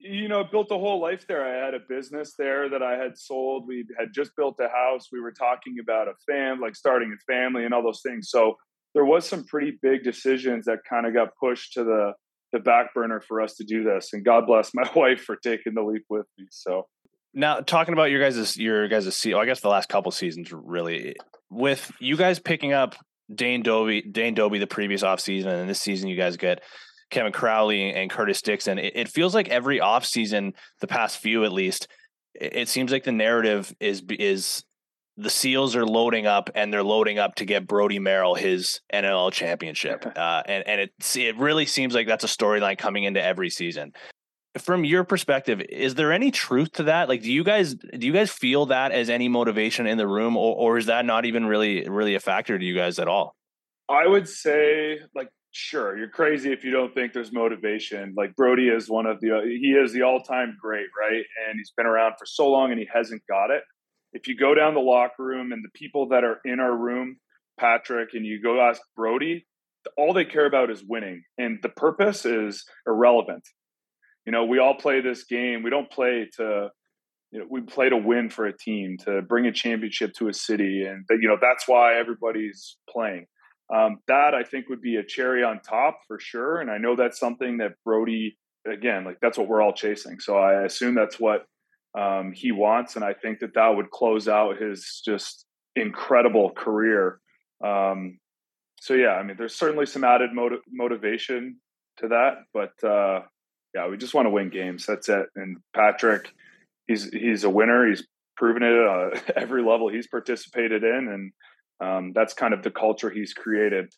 you know, built a whole life there. I had a business there that I had sold. We had just built a house. We were talking about a fam, like starting a family and all those things. So there was some pretty big decisions that kind of got pushed to the the back burner for us to do this. And God bless my wife for taking the leap with me. So now talking about your guys' your guys' season, I guess the last couple seasons really with you guys picking up Dane Dobbie, Dane Dobbie the previous off season, and this season you guys get Kevin Crowley and Curtis Dixon. It, it feels like every offseason, the past few at least, it, it seems like the narrative is is the Seals are loading up and they're loading up to get Brody Merrill his NLL championship. Uh, and and it it really seems like that's a storyline coming into every season. From your perspective, is there any truth to that? Like, do you guys do you guys feel that as any motivation in the room, or, or is that not even really really a factor to you guys at all? I would say, like, sure, you're crazy if you don't think there's motivation. Like brody is one of the uh, he is the all time great, right? And he's been around for so long and he hasn't got it if you go down the locker room and the people that are in our room, Patrick, and you go ask brody all they care about is winning. And the purpose is irrelevant. You know, we all play this game. We don't play to, you know, we play to win for a team, to bring a championship to a city. And, that, you know, that's why everybody's playing. Um, that I think would be a cherry on top for sure. And I know that's something that Brody, again, like that's what we're all chasing. So I assume that's what um, he wants, and I think that that would close out his just incredible career. Um, so yeah, I mean, there's certainly some added motiv- motivation to that, but uh, yeah, we just want to win games. That's it. And Patrick, he's he's a winner. He's proven it at every level he's participated in, and um, that's kind of the culture he's created.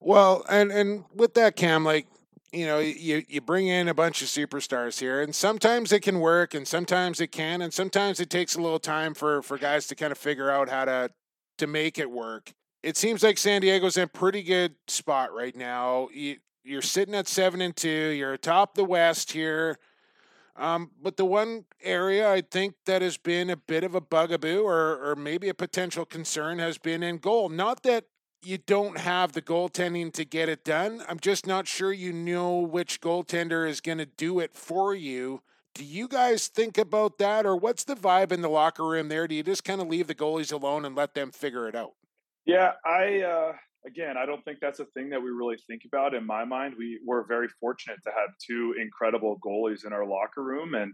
Well, and and with that, Cam, like you know, you you bring in a bunch of superstars here, and sometimes it can work, and sometimes it can, and sometimes it takes a little time for for guys to kind of figure out how to to make it work. It seems like San Diego's in a pretty good spot right now. You, you're sitting at seven and two. You're atop the West here. Um, but the one area I think that has been a bit of a bugaboo or, or maybe a potential concern has been in goal. Not that you don't have the goaltending to get it done. I'm just not sure you know which goaltender is going to do it for you. Do you guys think about that, or what's the vibe in the locker room there? Do you just kind of leave the goalies alone and let them figure it out? Yeah, I uh, again, I don't think that's a thing that we really think about. In my mind, we we're very fortunate to have two incredible goalies in our locker room, and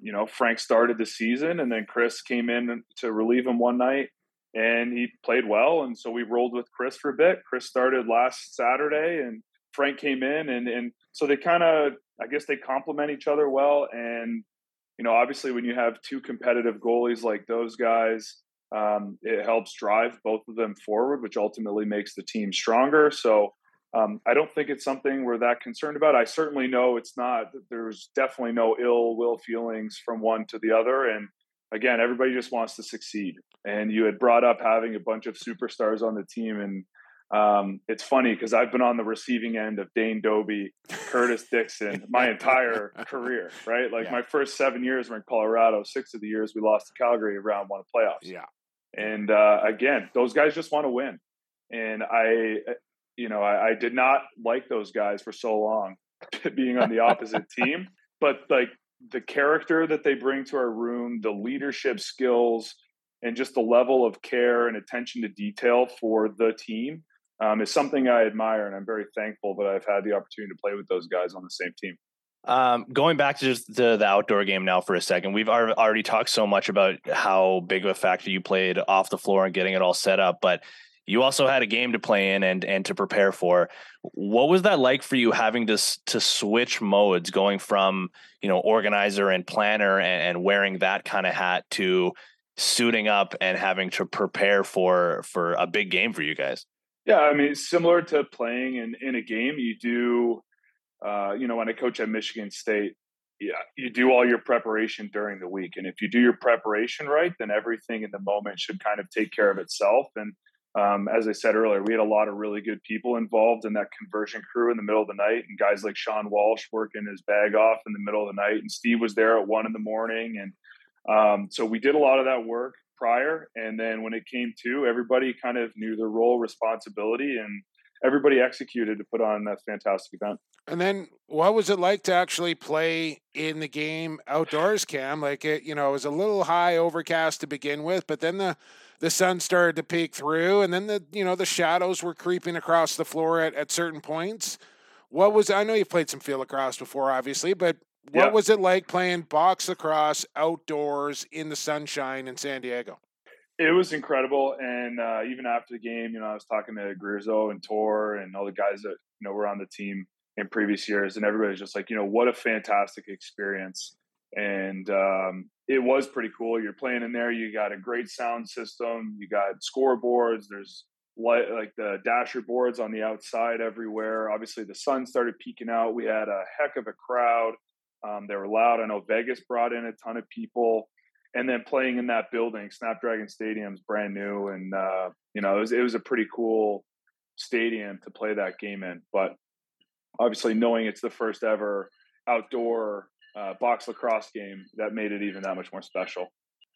you know, Frank started the season, and then Chris came in to relieve him one night and he played well. And so we rolled with Chris for a bit. Chris started last Saturday, and Frank came in, and and so they kind of, I guess, they complement each other well. And you know, obviously, when you have two competitive goalies like those guys, um, it helps drive both of them forward, which ultimately makes the team stronger. So. Um, I don't think it's something we're that concerned about. I certainly know it's not. There's definitely no ill will feelings from one to the other, and again, everybody just wants to succeed. And you had brought up having a bunch of superstars on the team, and um, it's funny because I've been on the receiving end of Dane Dobbie, Curtis Dixon, my entire career. Right, like yeah. my first seven years were in Colorado. Six of the years we lost to Calgary round one of playoffs. Yeah, and uh, again, those guys just want to win, and I, you know, I, I did not like those guys for so long, being on the opposite team. But like the character that they bring to our room, the leadership skills, and just the level of care and attention to detail for the team um, is something I admire, and I'm very thankful that I've had the opportunity to play with those guys on the same team. Um, going back to just the, the outdoor game now for a second, we've already talked so much about how big of a factor you played off the floor and getting it all set up, but you also had a game to play in and and to prepare for. What was that like for you having to to switch modes, going from you know organizer and planner and, and wearing that kind of hat to suiting up and having to prepare for for a big game for you guys? Yeah, I mean, similar to playing in in a game, you do. Uh, you know, when I coach at Michigan State, yeah, you do all your preparation during the week, and if you do your preparation right, then everything in the moment should kind of take care of itself. And um, as I said earlier, we had a lot of really good people involved in that conversion crew in the middle of the night, and guys like Sean Walsh working his bag off in the middle of the night, and Steve was there at one in the morning, and um, so we did a lot of that work prior, and then when it came to, everybody kind of knew their role, responsibility, and everybody executed to put on a fantastic event. And then, what was it like to actually play in the game outdoors, Cam? Like it, you know, it was a little high overcast to begin with, but then the the sun started to peek through, and then the you know the shadows were creeping across the floor at, at certain points. What was I know you've played some field lacrosse before, obviously, but what was it like playing box lacrosse outdoors in the sunshine in San Diego? It was incredible, and uh, even after the game, you know, I was talking to Grizzo and Tor and all the guys that you know were on the team in previous years, and everybody's just like, you know, what a fantastic experience. And um, it was pretty cool. You're playing in there. You got a great sound system. You got scoreboards. There's light, like the dasher boards on the outside everywhere. Obviously, the sun started peeking out. We had a heck of a crowd. Um, they were loud. I know Vegas brought in a ton of people, and then playing in that building, Snapdragon Stadium's brand new, and uh, you know it was it was a pretty cool stadium to play that game in. But obviously, knowing it's the first ever outdoor uh, box lacrosse game, that made it even that much more special.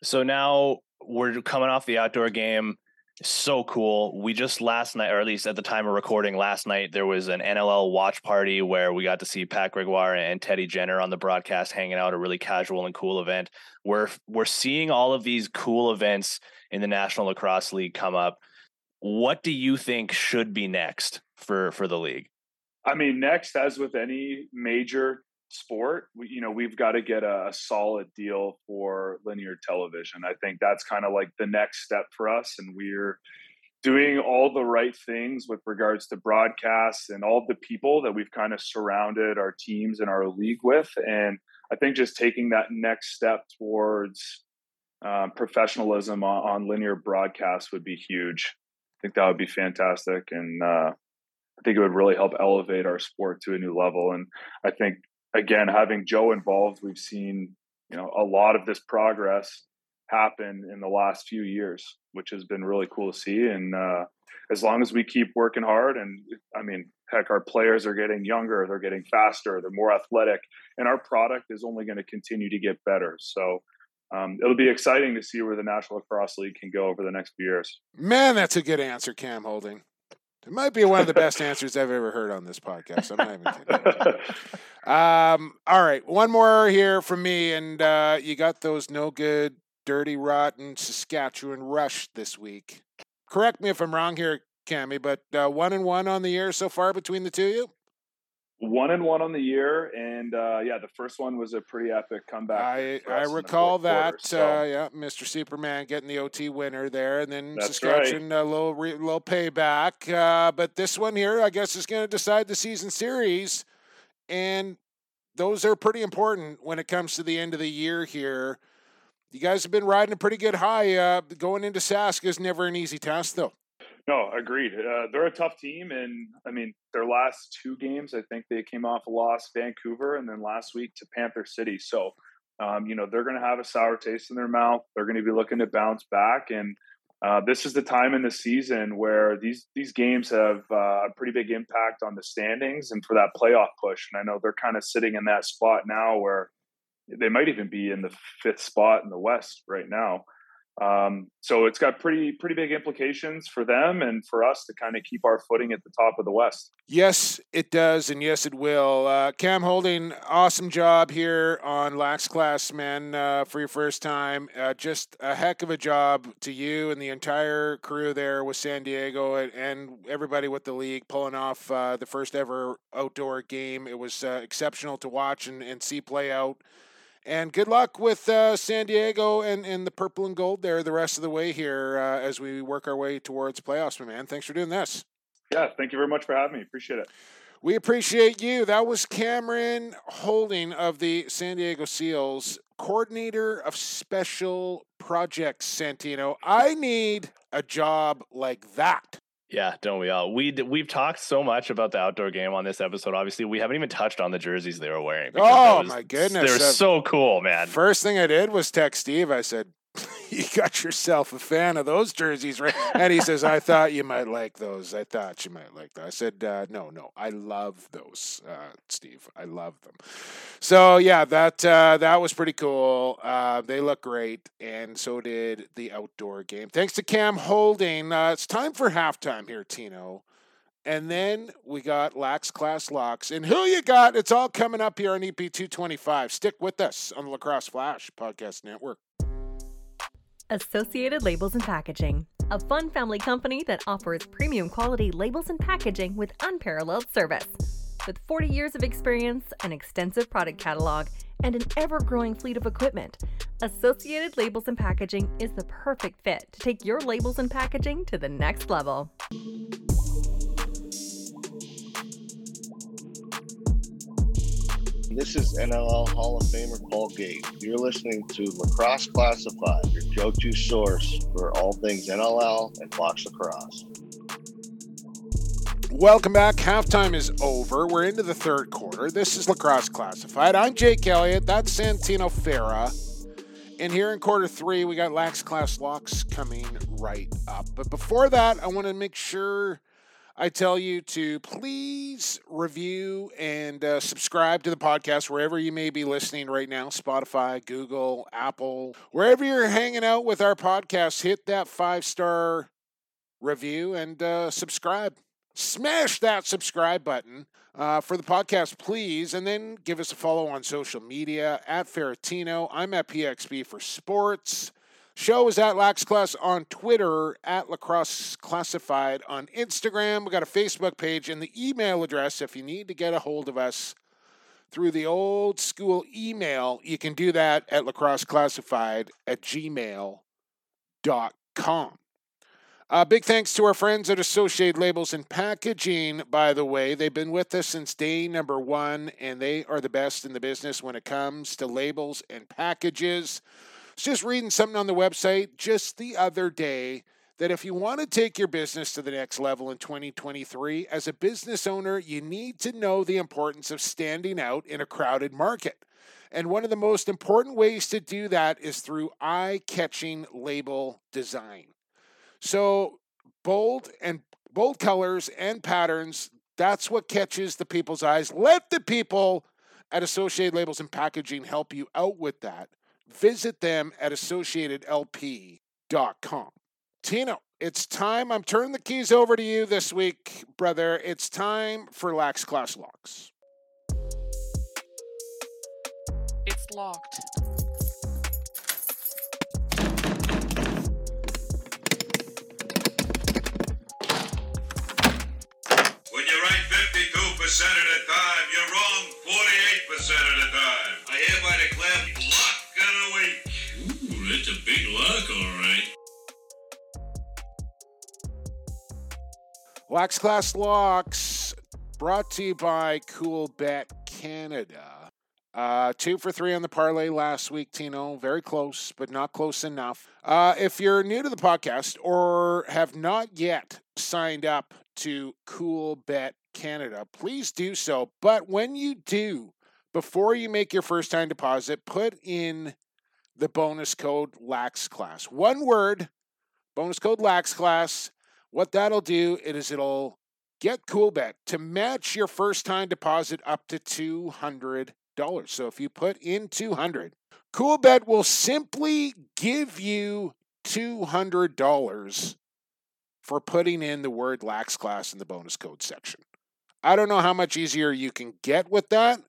So now we're coming off the outdoor game so cool. We just last night, or at least at the time of recording last night, there was an NLL watch party where we got to see Pat Gregoire and Teddy Jenner on the broadcast hanging out, a really casual and cool event. We're we're seeing all of these cool events in the National Lacrosse League come up. What do you think should be next for for the league? I mean, next, as with any major sport, we, you know, we've got to get a, a, solid deal for linear television. I think that's kind of like the next step for us, and we're doing all the right things with regards to broadcasts and all the people that we've kind of surrounded our teams and our league with. And I think just taking that next step towards um, professionalism on, on, linear broadcast would be huge. I think that would be fantastic, and uh, I think it would really help elevate our sport to a new level. And I think again, having Joe involved, we've seen you know a lot of this progress happen in the last few years, which has been really cool to see. And uh, as long as we keep working hard, and I mean, heck, our players are getting younger, they're getting faster, they're more athletic, and our product is only going to continue to get better. So. Um, it'll be exciting to see where the National Lacrosse League can go over the next few years. Man, that's a good answer, Cam Holding. It might be one of the best answers I've ever heard on this podcast. I'm not even kidding. Um, all right, one more here from me, and uh, you got those no good, dirty, rotten Saskatchewan Rush this week. Correct me if I'm wrong here, Cammy, but uh, one and one on the year so far between the two of you one and one on the year, and uh, yeah, the first one was a pretty epic comeback. I I recall that. Quarter, so. uh, yeah, Mr. Superman getting the OT winner there, and then That's Saskatchewan right. a little re, little payback. Uh, but this one here, I guess, is going to decide the season series, and those are pretty important when it comes to the end of the year here. You guys have been riding a pretty good high. Uh, going into Sask is never an easy task, though. No, agreed. Uh, they're a tough team, and I mean, their last two games, I think they came off a loss, Vancouver, and then last week to Panther City. So, um, you know, they're going to have a sour taste in their mouth. They're going to be looking to bounce back, and uh, this is the time in the season where these these games have uh, a pretty big impact on the standings and for that playoff push. And I know they're kind of sitting in that spot now where they might even be in the fifth spot in the West right now. Um, so it's got pretty pretty big implications for them and for us to kind of keep our footing at the top of the West. Yes, it does, and yes, it will. Uh, Cam Holding, awesome job here on Lax Class, man, uh, for your first time. Uh, just a heck of a job to you and the entire crew there with San Diego and, and everybody with the league pulling off uh, the first ever outdoor game. It was uh, exceptional to watch and, and see play out. And good luck with uh, San Diego and, and the purple and gold there the rest of the way here uh, as we work our way towards playoffs, my man. Thanks for doing this. Yeah, thank you very much for having me. Appreciate it. We appreciate you. That was Cameron Holding of the San Diego Seals, coordinator of special projects, Santino. I need a job like that. Yeah, don't we all? We we've talked so much about the outdoor game on this episode. Obviously, we haven't even touched on the jerseys they were wearing. Oh was, my goodness, they're so cool, man. First thing I did was text Steve. I said, you got yourself a fan of those jerseys, right? And he says, I thought you might like those. I thought you might like those. I said, uh, no, no, I love those, uh, Steve. I love them. So yeah, that uh, that was pretty cool. Uh, they look great, and so did the outdoor game. Thanks to Cam Holding. Uh, it's time for halftime here, Tino. And then we got Lax Class Locks. And who you got? It's all coming up here on EP 225. Stick with us on the Lacrosse Flash Podcast Network. Associated Labels and Packaging, a fun family company that offers premium quality labels and packaging with unparalleled service. With 40 years of experience, an extensive product catalog, and an ever growing fleet of equipment, Associated Labels and Packaging is the perfect fit to take your labels and packaging to the next level. This is NLL Hall of Famer Paul Gait. You're listening to Lacrosse Classified, your go-to source for all things NLL and box lacrosse. Welcome back. Halftime is over. We're into the third quarter. This is Lacrosse Classified. I'm Jake Elliott. That's Santino Farah. And here in quarter three, we got Lax Class Locks coming right up. But before that, I want to make sure I tell you to please review and uh, subscribe to the podcast wherever you may be listening right now Spotify, Google, Apple, wherever you're hanging out with our podcast. Hit that five star review and uh, subscribe. Smash that subscribe button uh, for the podcast, please. And then give us a follow on social media at Ferratino. I'm at PXB for Sports. Show is at Lax Class on Twitter, at Lacrosse Classified on Instagram. We got a Facebook page and the email address if you need to get a hold of us through the old school email. You can do that at lacrosse classified at gmail.com. Uh, big thanks to our friends at Associated Labels and Packaging, by the way. They've been with us since day number one, and they are the best in the business when it comes to labels and packages was just reading something on the website just the other day that if you want to take your business to the next level in 2023, as a business owner, you need to know the importance of standing out in a crowded market. And one of the most important ways to do that is through eye catching label design. So, bold and bold colors and patterns, that's what catches the people's eyes. Let the people at Associated Labels and Packaging help you out with that visit them at associatedlp.com. Tino, it's time. I'm turning the keys over to you this week, brother. It's time for Lax Class Locks. It's locked. When you're right 52% of the time, you're wrong 48% of the time. I hereby declare lock gonna wait. A big lock, all right. Lax Class Locks brought to you by Cool Bet Canada. Uh, two for three on the parlay last week, Tino. Very close, but not close enough. Uh, if you're new to the podcast or have not yet signed up to Cool Bet Canada, please do so. But when you do, before you make your first time deposit, put in the bonus code LAX class. One word, bonus code LAX class. What that'll do is it'll get CoolBet to match your first time deposit up to $200. So if you put in 200, CoolBet will simply give you $200 for putting in the word lax class in the bonus code section. I don't know how much easier you can get with that.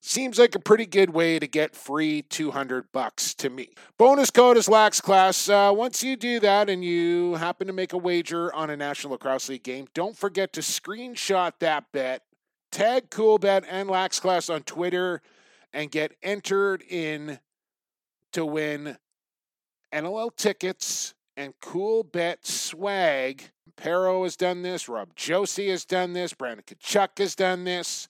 Seems like a pretty good way to get free 200 bucks to me. Bonus code is Lax Class. Uh, once you do that and you happen to make a wager on a National Lacrosse League game, don't forget to screenshot that bet, tag CoolBet and Lax Class on Twitter, and get entered in to win NLL tickets and Cool Bet swag. Perro has done this. Rob Josie has done this. Brandon Tkachuk has done this.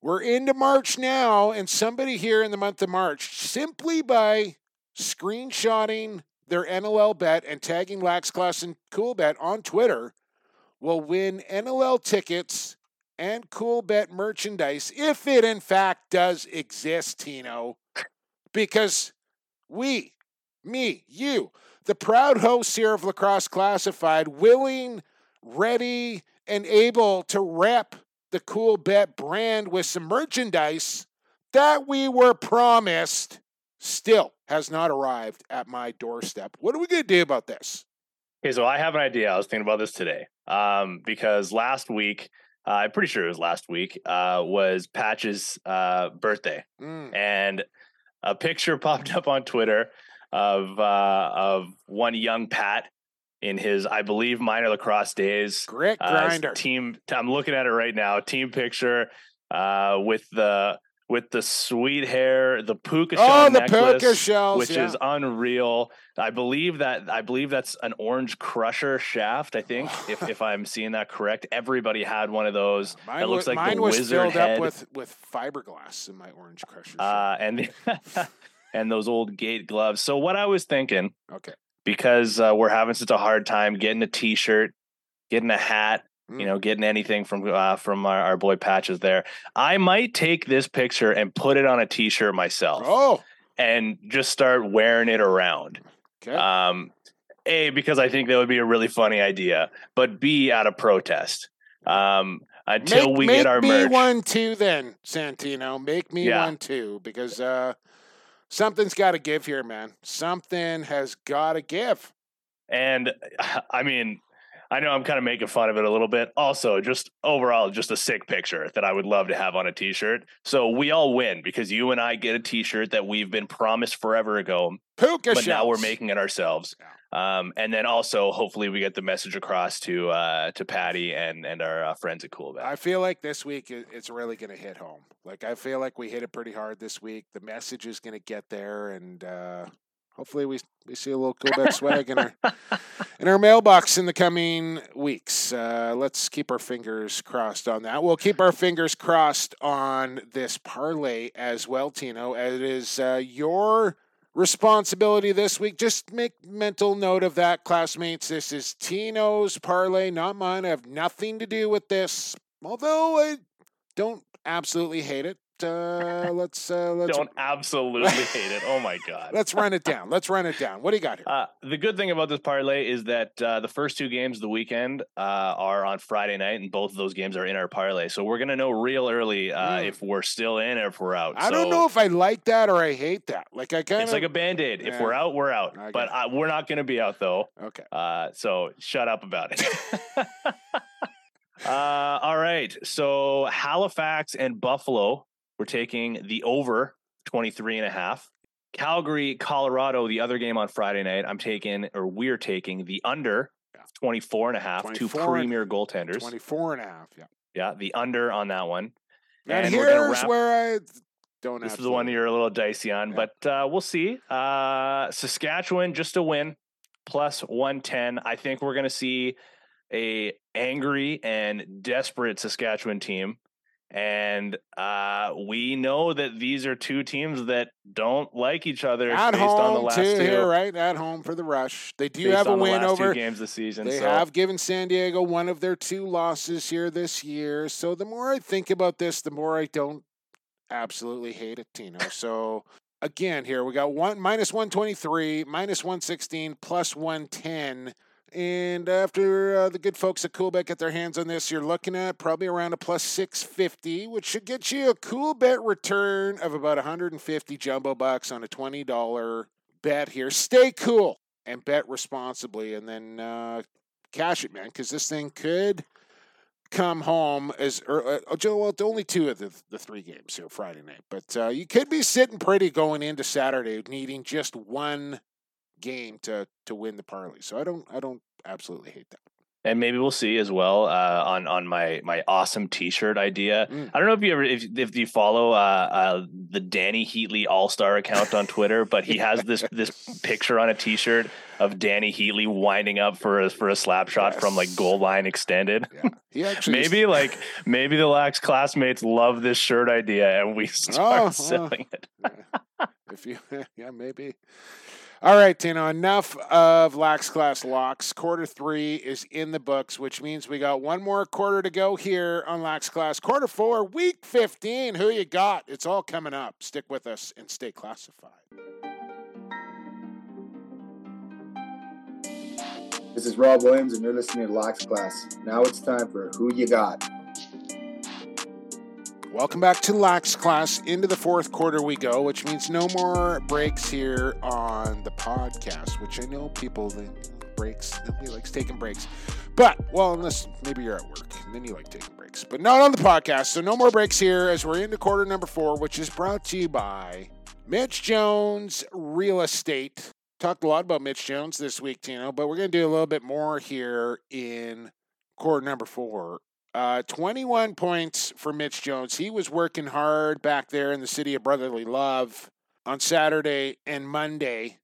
We're into March now, and somebody here in the month of March, simply by screenshotting their NLL bet and tagging Lax Class and Cool Bet on Twitter, will win NLL tickets and Cool Bet merchandise if it in fact does exist, Tino. Because we, me, you, the proud hosts here of Lacrosse Classified, willing, ready, and able to rep the Cool Bet brand with some merchandise that we were promised still has not arrived at my doorstep. What are we going to do about this? Okay, so I have an idea. I was thinking about this today um, because last week, uh, I'm pretty sure it was last week, uh, was Patch's uh, birthday, mm. and a picture popped up on Twitter of uh, of one young Pat in his, I believe, minor lacrosse days. Grit uh, grinder team. I'm looking at it right now. Team picture uh, with the with the sweet hair, the puka Oh, shell the necklace, puka shells, which yeah. is unreal. I believe that I believe that's an orange crusher shaft. I think if, if I'm seeing that correct, everybody had one of those. Mine, that looks wa- like mine the was wizard filled head. up with with fiberglass in my orange crusher. uh, and and those old Gait gloves. So what I was thinking, okay. Because uh, we're having such a hard time getting a T-shirt, getting a hat, Mm. you know, getting anything from uh, from our, our boy Patches there. I might take this picture and put it on a T-shirt myself, Oh, and just start wearing it around. okay. Um, a because I think that would be a really funny idea, but B out of protest. Um, until make, we make get our me merch. one too, then Santino. Make me Yeah. one too, because uh, something's got to give here, man. Something has got to give. And I mean, I know I'm kind of making fun of it a little bit. Also, just overall, just a sick picture that I would love to have on a t shirt. So we all win because you and I get a t shirt that we've been promised forever ago, Puka but now we're making it ourselves. Um, and then also, hopefully, we get the message across to uh, to Patty and and our uh, friends at Cool Coolbet. I feel like this week it's really going to hit home. Like I feel like we hit it pretty hard this week. The message is going to get there, and uh, hopefully we we see a little Coolbet swag in our in our mailbox in the coming weeks. Uh, let's keep our fingers crossed on that. We'll keep our fingers crossed on this parlay as well, Tino. As it is uh, your responsibility this week. Just make mental note of that, classmates. This is Tino's parlay, not mine. I have nothing to do with this. Although I don't absolutely hate it. Uh, let's uh, let's Don't absolutely hate it. Oh my god. let's run it down. Let's run it down. What do you got here? Uh, the good thing about this parlay is that uh, the first two games of the weekend uh, are on Friday night, and both of those games are in our parlay. So we're gonna know real early uh, Mm. if we're still in or if we're out. I don't know if I like that or I hate that. Like I kind of It's like a band aid. If we're out, we're out. But uh, we're not gonna be out though. okay. Uh, so shut up about it. uh, all right. So Halifax and Buffalo, we're taking the over 23 and a half. Calgary, Colorado, the other game on Friday night, I'm taking, or we're taking the under Yeah. 24 and a half, two 24 and- premier goaltenders. 24 and a half. Yeah. Yeah, the under on that one. And, And here's where I don't This is the one you're a little dicey on, Yeah. but uh, we'll see. Uh, Saskatchewan just a win, plus one ten. I think we're going to see a angry and desperate Saskatchewan team, and uh, we know that these are two teams that don't like each other at based on the home last too two. here, right? At home for the rush. They do have a win over. two games this season. They so. have given San Diego one of their two losses here this year. So the more I think about this, the more I don't absolutely hate it, Tino. So again, here we got one minus one twenty three, minus one sixteen, plus one ten. And after uh, the good folks at Coolbet get their hands on this, you're looking at probably around a plus 650, which should get you a cool bet return of about 150 jumbo bucks on a $20 bet here. Stay cool and bet responsibly, and then uh, cash it, man, because this thing could come home as ear- uh, Joe. Well, it's only two of the, the three games here Friday night, but uh, you could be sitting pretty going into Saturday, needing just one game to to win the parlay. So I don't I don't absolutely hate that. and maybe we'll see as well uh, on on my my awesome T-shirt idea. Mm. I don't know if you ever if if you follow uh, uh, the Dany Heatley All Star account on Twitter, but he has this this picture on a T-shirt of Dany Heatley winding up for a for a slap shot from like Yes. goal line extended. Yeah, he actually Maybe like maybe the lax classmates love this shirt idea and we start well. selling it. if you yeah maybe. All right, Tino. Enough of lax class locks. Quarter three is in the books, which means we got one more quarter to go here on lax class. Quarter four, week fifteen. Who you got? It's all coming up. Stick with us and stay classified. This is Rob Williams, and you're listening to Lax Class. Now it's time for Who You Got. Welcome back to Lax Class. Into the fourth quarter we go, which means no more breaks here on the podcast, which I know people that breaks, nobody likes taking breaks. But, well, unless maybe you're at work, and then you like taking breaks. But not on the podcast, so no more breaks here as we're into quarter number four, which is brought to you by Mitch Jones Real Estate. Talked a lot about Mitch Jones this week, Tino, but we're going to do a little bit more here in quarter number four Uh, 21 points for Mitch Jones. He was working hard back there in the city of brotherly love on Saturday and Monday.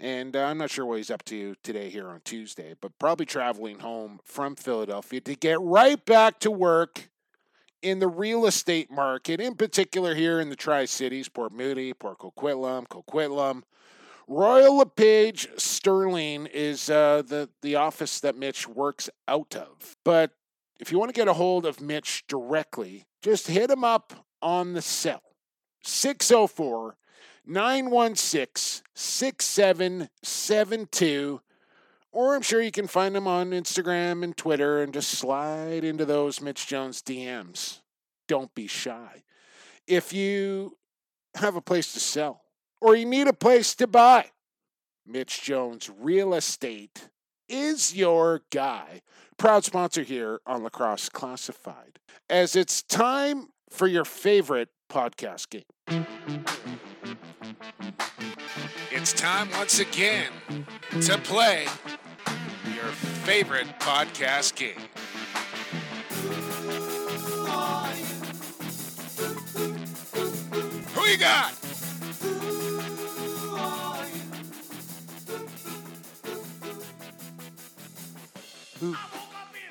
And uh, I'm not sure what he's up to today here on Tuesday, but probably traveling home from Philadelphia to get right back to work in the real estate market, in particular here in the Tri Cities, Port Moody, Port Coquitlam, Coquitlam. Royal LePage Sterling is uh, the, the office that Mitch works out of. But if you want to get a hold of Mitch directly, just hit him up on the cell 604 916 6772. Or I'm sure you can find him on Instagram and Twitter and just slide into those Mitch Jones DMs. Don't be shy. If you have a place to sell or you need a place to buy, Mitch Jones Real Estate is your guy. Proud sponsor here on Lacrosse Classified. As it's time for your favorite podcast game. It's time once again to play your favorite podcast game. Who you got? Who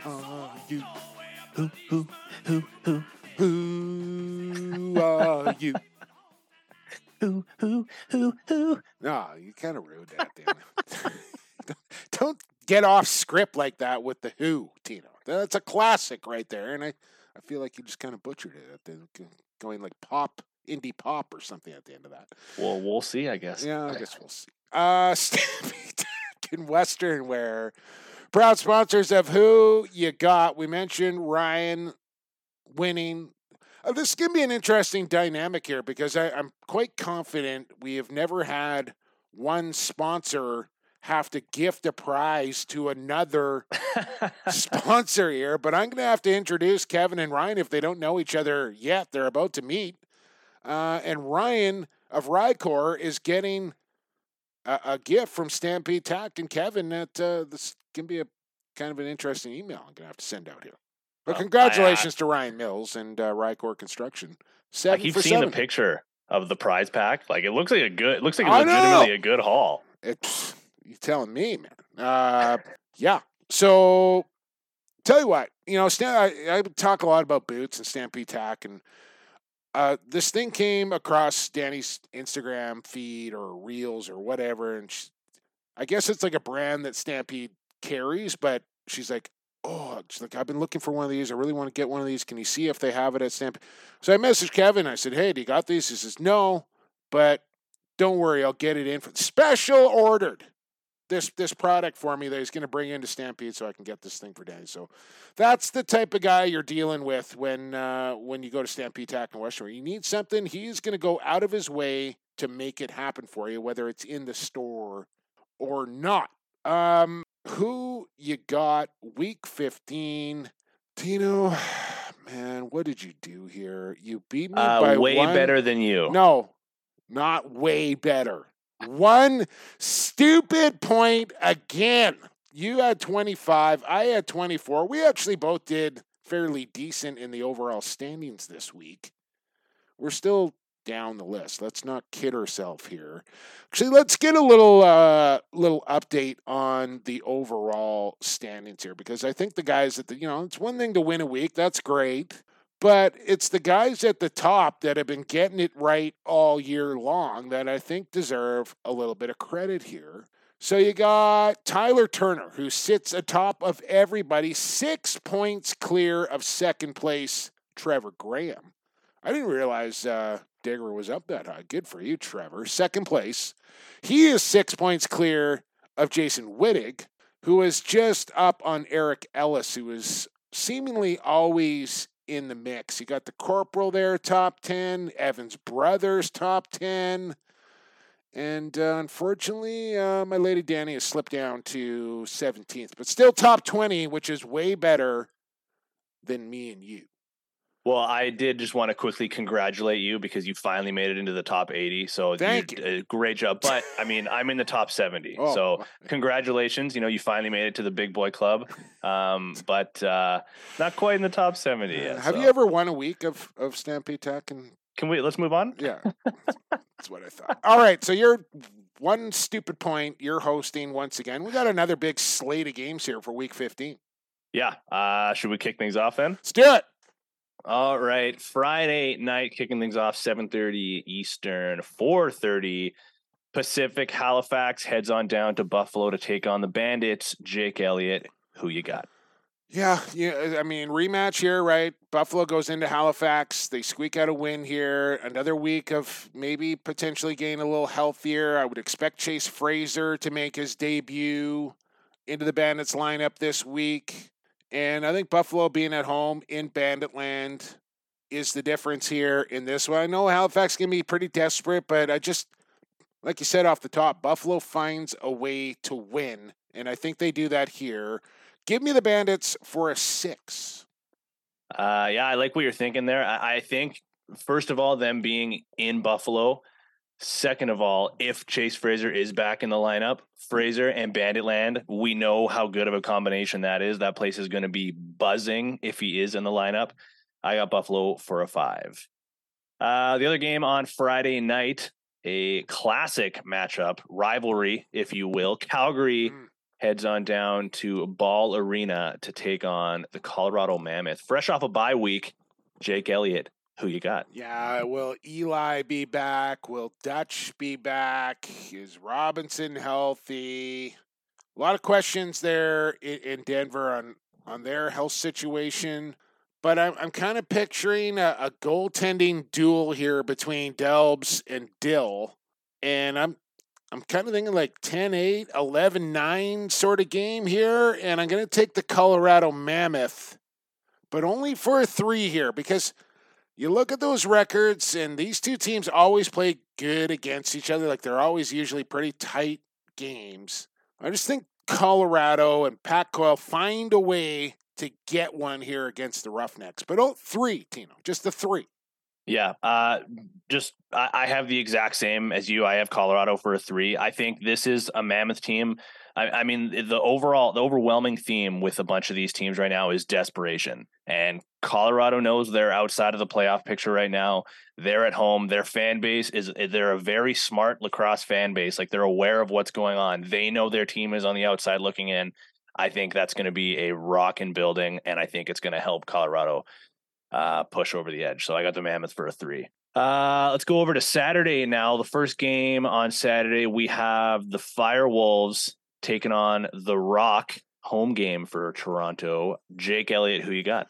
are you? Who, who, who, who, who are you? Who, who, who, who? No, you kind of ruined that, damn it. Don't get off script like that with the who, Tino. That's a classic right there. And I, I feel like you just kind of butchered it at the going like pop, indie pop or something at the end of that. Well, we'll see, I guess. Yeah, I guess we'll see. Uh, Stampede in Western Wear Proud sponsors of Who You Got. We mentioned Ryan winning. Uh, this is going to be an interesting dynamic here because I, I'm quite confident we have never had one sponsor have to gift a prize to another sponsor here. But I'm going to have to introduce Kevin and Ryan if they don't know each other yet. They're about to meet. Uh, and Ryan of Rycor is getting a, a, gift from Stampede Tack and Kevin at uh, this can be a kind of an interesting email I'm going to have to send out here. But well, congratulations I, I, to Ryan Mills and uh, Rycor Construction. Seven I keep seeing the picture of the prize pack. Like it looks like a good. It looks like legitimately a good haul. It's you telling me, man. Uh, yeah. So tell you what, you know, I, I talk a lot about boots and Stampede Tack, and uh, this thing came across Danny's Instagram feed or Reels or whatever, and she, I guess it's like a brand that Stampede carries, but she's like, oh, she's like, I've been looking for one of these. I really want to get one of these. Can you see if they have it at Stamp? So I messaged Kevin. I said, hey, do you got these? He says, no, but don't worry, I'll get it in for special ordered. This this product for me that he's going to bring into Stampede so I can get this thing for Danny. So that's the type of guy you're dealing with when uh, when you go to Stampede Tack in Western. You need something, he's going to go out of his way to make it happen for you, whether it's in the store or not. Um, who you got week 15? Tino, man, what did you do here? You beat me uh, by way one. better than you. No, not way better. One stupid point again. You had 25, I had 24. We actually both did fairly decent in the overall standings this week. We're still down the list. Let's not kid ourselves here. Actually, let's get a little uh, little update on the overall standings here because I think the guys at the you know it's one thing to win a week, that's great, but it's the guys at the top that have been getting it right all year long that I think deserve a little bit of credit here. So you got Tyler Turner, who sits atop of everybody, six points clear of second place, Trevor Graham. I didn't realize uh, Digger was up that high. Good for you, Trevor. Second place. He is six points clear of Jason Wittig, who is just up on Eric Ellis, who is seemingly always in the mix. You got the Corporal there, top 10, Evans Brothers, top 10. And uh, unfortunately, uh, my lady Danny has slipped down to 17th, but still top 20, which is way better than me and you. Well, I did just want to quickly congratulate you because you finally made it into the top 80. So Thank you. Uh, great job. But I mean, I'm in the top 70. Oh. So congratulations. You know, you finally made it to the big boy club. Um, but uh, not quite in the top 70 yet. Have so. you ever won a week of, of Stampede Tack? And Can we, let's move on. yeah, that's what I thought. All right, so you're one stupid point. You're hosting once again. We got another big slate of games here for week 15. Yeah. Uh, should we kick things off then? Let's do it. All right, Friday night, kicking things off, seven thirty Eastern, four thirty Pacific. Halifax heads on down to Buffalo to take on the Bandits. Jake Elliott, who you got? Yeah, yeah. I mean, rematch here, right? Buffalo goes into Halifax. They squeak out a win here. Another week of maybe potentially getting a little healthier. I would expect Chase Fraser to make his debut into the Bandits lineup this week. And I think Buffalo being at home in Bandit Land is the difference here in this one. I know Halifax can be pretty desperate, but I just, like you said off the top, Buffalo finds a way to win. And I think they do that here. Give me the Bandits for a six. Uh, yeah, I like what you're thinking there. I, I think first of all, them being in Buffalo. Second of all, if Chase Fraser is back in the lineup, Fraser and Banditland, we know how good of a combination that is. That place is going to be buzzing if he is in the lineup. I got Buffalo for a five. Uh, the other game on Friday night, a classic matchup, rivalry, if you will. Calgary Mm. heads on down to Ball Arena to take on the Colorado Mammoth. Fresh off a bye week, Jake Elliott, who you got? Yeah, will Eli be back? Will Dutch be back? Is Robinson healthy? A lot of questions there in, Denver on on their health situation. But I'm I'm kind of picturing a, a goaltending duel here between Delbs and Dill, and I'm I'm kind of thinking like 10-8, 11-9 sort of game here, and I'm going to take the Colorado Mammoth, but only for a three here because you look at those records, and these two teams always play good against each other. Like they're always usually pretty tight games. I just think Colorado and Pat Coyle find a way to get one here against the Roughnecks. But oh, three, Tino, just the three. Yeah, uh, just I, I have the exact same as you. I have Colorado for a three. I think this is a mammoth team. I, I mean, the overall, the overwhelming theme with a bunch of these teams right now is desperation. And Colorado knows they're outside of the playoff picture right now. They're at home. Their fan base is they're a very smart lacrosse fan base. Like they're aware of what's going on. They know their team is on the outside looking in. I think that's going to be a rockin' building, and I think it's going to help Colorado uh, push over the edge. So I got the Mammoth for a three. Uh, let's go over to Saturday now. The first game on Saturday, we have the Firewolves taking on the Rock. Home game for Toronto. Jake Elliott, who you got?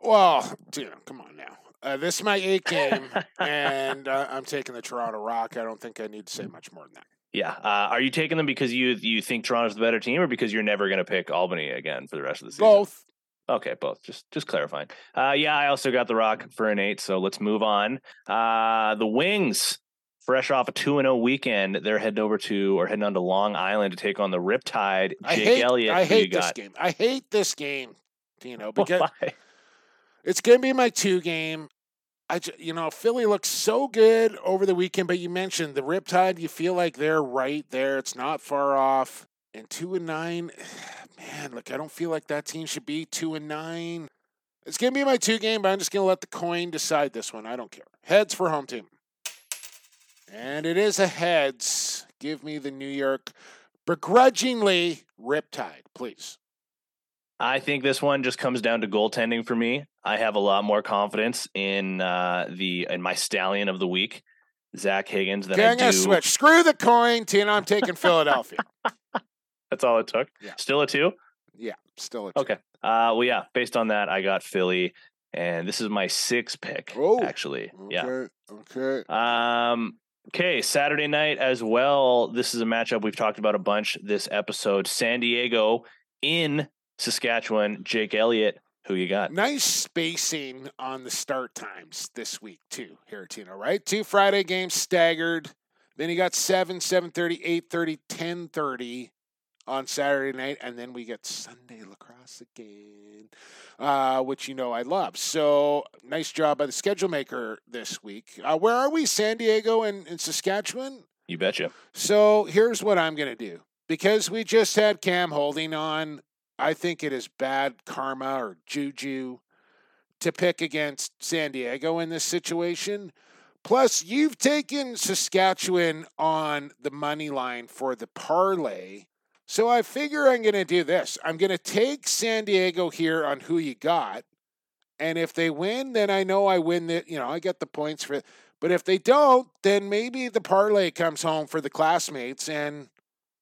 Well, Tino, come on now. Uh, this is my eight game, and uh, I'm taking the Toronto Rock. I don't think I need to say much more than that. Yeah. Uh, are you taking them because you you think Toronto's the better team, or because you're never going to pick Albany again for the rest of the season? Both. Okay, both. Just just clarifying. Uh, yeah, I also got the Rock for an eight. So let's move on. Uh, the Wings, fresh off a two and zero weekend, they're heading over to or heading on to Long Island to take on the Riptide. I Jake hate, Elliott. I hate this got? game. I hate this game, Tino, because Why? it's going to be my two game. I, ju- you know, Philly looks so good over the weekend, but you mentioned the Riptide. You feel like they're right there. It's not far off. And two and nine, man, look, I don't feel like that team should be two and nine. It's going to be my two game, but I'm just going to let the coin decide this one. I don't care. Heads for home team. And it is a heads. Give me the New York begrudgingly Riptide, please. I think this one just comes down to goaltending for me. I have a lot more confidence in uh, the in my stallion of the week, Zach Higgins, than I do. switch. Screw the coin, Tina. I'm taking Philadelphia. That's all it took. Yeah. Still a two. Yeah, still a two. Okay. Uh, well, yeah. Based on that, I got Philly, and this is my six pick. Oh, actually, yeah. Okay. Okay. Um. Okay, Saturday night as well. This is a matchup we've talked about a bunch this episode. San Diego in Saskatchewan. Jake Elliott, who you got? Nice spacing on the start times this week too, here, Tino, right? Two Friday games staggered. Then you got 7, 7.30, 8.30, 10.30. on Saturday night, and then we get Sunday lacrosse again, uh, which you know I love. So nice job by the schedule maker this week. Uh, where are we? San Diego and, and Saskatchewan. You betcha. So here's what I'm going to do because we just had Cam Holding on. I think it is bad karma or juju to pick against San Diego in this situation. Plus, you've taken Saskatchewan on the money line for the parlay. So I figure I'm going to do this. I'm going to take San Diego here on who you got. And if they win, then I know I win the, you know, I get the points for it. But if they don't, then maybe the parlay comes home for the classmates and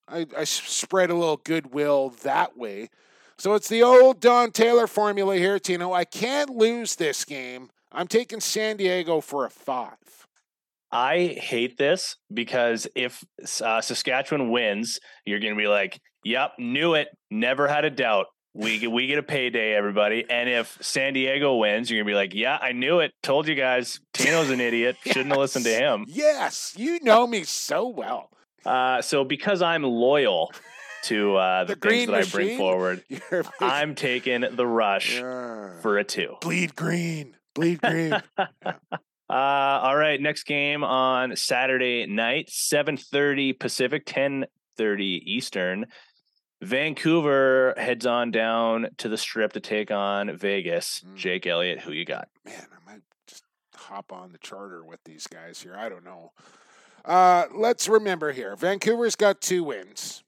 I, I spread a little goodwill that way. So it's the old Don Taylor formula here, Tino. I can't lose this game. I'm taking San Diego for a five. I hate this because if uh, Saskatchewan wins, you're going to be like, "Yep, knew it, never had a doubt." We get we get a payday, everybody. And if San Diego wins, you're gonna be like, "Yeah, I knew it. Told you guys. Tino's an idiot. yes. Shouldn't have listened to him." Yes, you know me so well. Uh, so because I'm loyal to uh, the, the things that machine? I bring forward, I'm taking the rush yeah. for a two. Bleed green. Bleed green. Uh, all right, next game on Saturday night, 7:30 Pacific, 10:30 Eastern. Vancouver heads on down to the strip to take on Vegas. Mm. Jake Elliott, who you got? Man, I might just hop on the charter with these guys here. I don't know. Uh, let's remember here Vancouver's got two wins.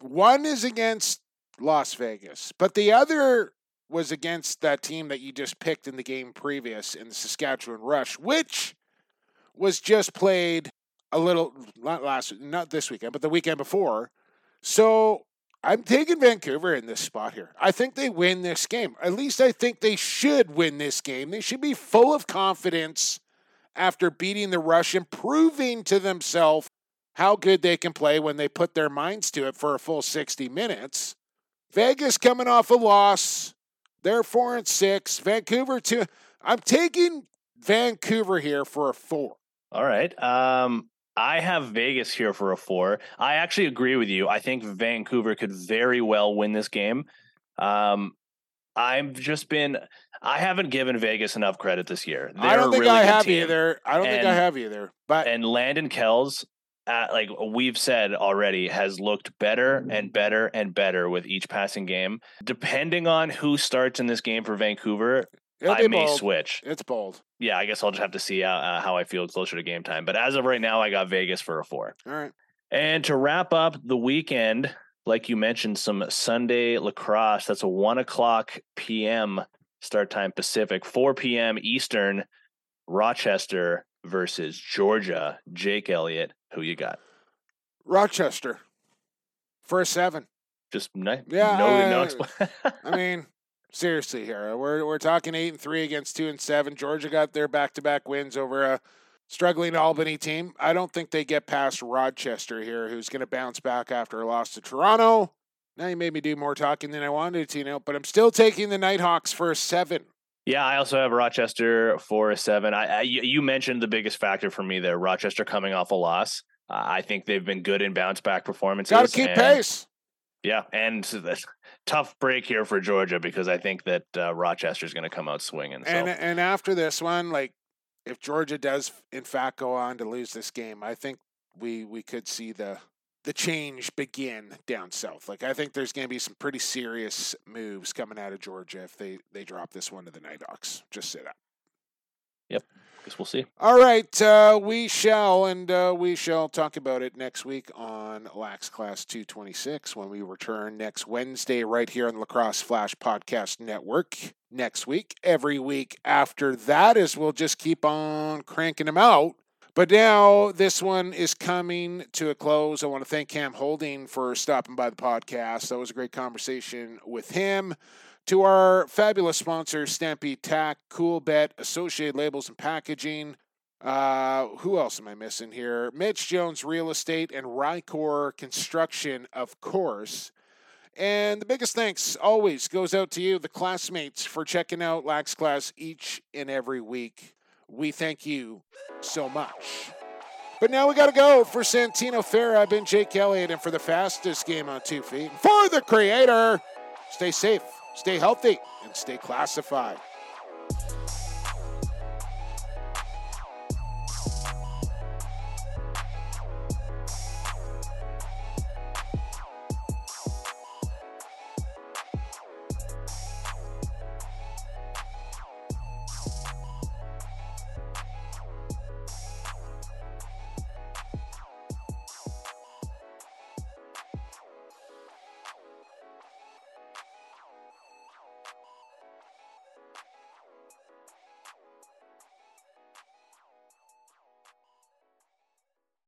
One is against Las Vegas, but the other was against that team that you just picked in the game previous in the Saskatchewan Rush, which was just played a little not last not this weekend, but the weekend before. So I'm taking Vancouver in this spot here. I think they win this game. At least I think they should win this game. They should be full of confidence after beating the Rush and proving to themselves how good they can play when they put their minds to it for a full 60 minutes. Vegas coming off a loss. They're four and six. Vancouver two. I'm taking Vancouver here for a four. All right. Um, I have Vegas here for a four. I actually agree with you. I think Vancouver could very well win this game. Um, I've just been. I haven't given Vegas enough credit this year. They're I don't think really I have team. either. I don't and, think I have either. But and Landon Kells like we've said already, has looked better and better and better with each passing game. Depending on who starts in this game for Vancouver, I may bold. switch. It's bold. Yeah, I guess I'll just have to see uh, uh, how I feel closer to game time. But as of right now, I got Vegas for a four. All right. And to wrap up the weekend, like you mentioned, some Sunday lacrosse. That's a one o'clock p.m. start time Pacific, four p.m. Eastern. Rochester versus Georgia. Jake Elliott, who you got? Rochester for a seven. Just no, yeah. No, no expl- I mean, seriously, here we're we're talking eight and three against two and seven. Georgia got their back to back wins over a struggling Albany team. I don't think they get past Rochester here, who's going to bounce back after a loss to Toronto. Now you made me do more talking than I wanted to, you know, but I'm still taking the Nighthawks for a seven. Yeah, I also have Rochester for a seven. I, I you mentioned the biggest factor for me there, Rochester coming off a loss. Uh, I think they've been good in bounce back performances. Got to keep and, pace. Yeah, and tough break here for Georgia because I think that uh, is going to come out swinging. So. And and after this one, like if Georgia does in fact go on to lose this game, I think we we could see the the change begin down south. Like I think there's going to be some pretty serious moves coming out of Georgia if they they drop this one to the Nighthawks. Just say that. Yep. Guess we'll see. All right, uh, we shall, and uh, we shall talk about it next week on Lax Class 226 when we return next Wednesday right here on the Lacrosse Flash Podcast Network. Next week, every week after that, is we'll just keep on cranking them out but now this one is coming to a close. I want to thank Cam Holding for stopping by the podcast. That was a great conversation with him. To our fabulous sponsors, Stampede Tack, Coolbet, Associated Labels and Packaging. Uh, who else am I missing here? Mitch Jones Real Estate and Rycor Construction, of course. And the biggest thanks always goes out to you, the classmates, for checking out Lax Class each and every week. We thank you so much. But now we got to go for Santino Fair. I've been Jake Elliott, and for the fastest game on two feet, for the creator, stay safe, stay healthy, and stay classified.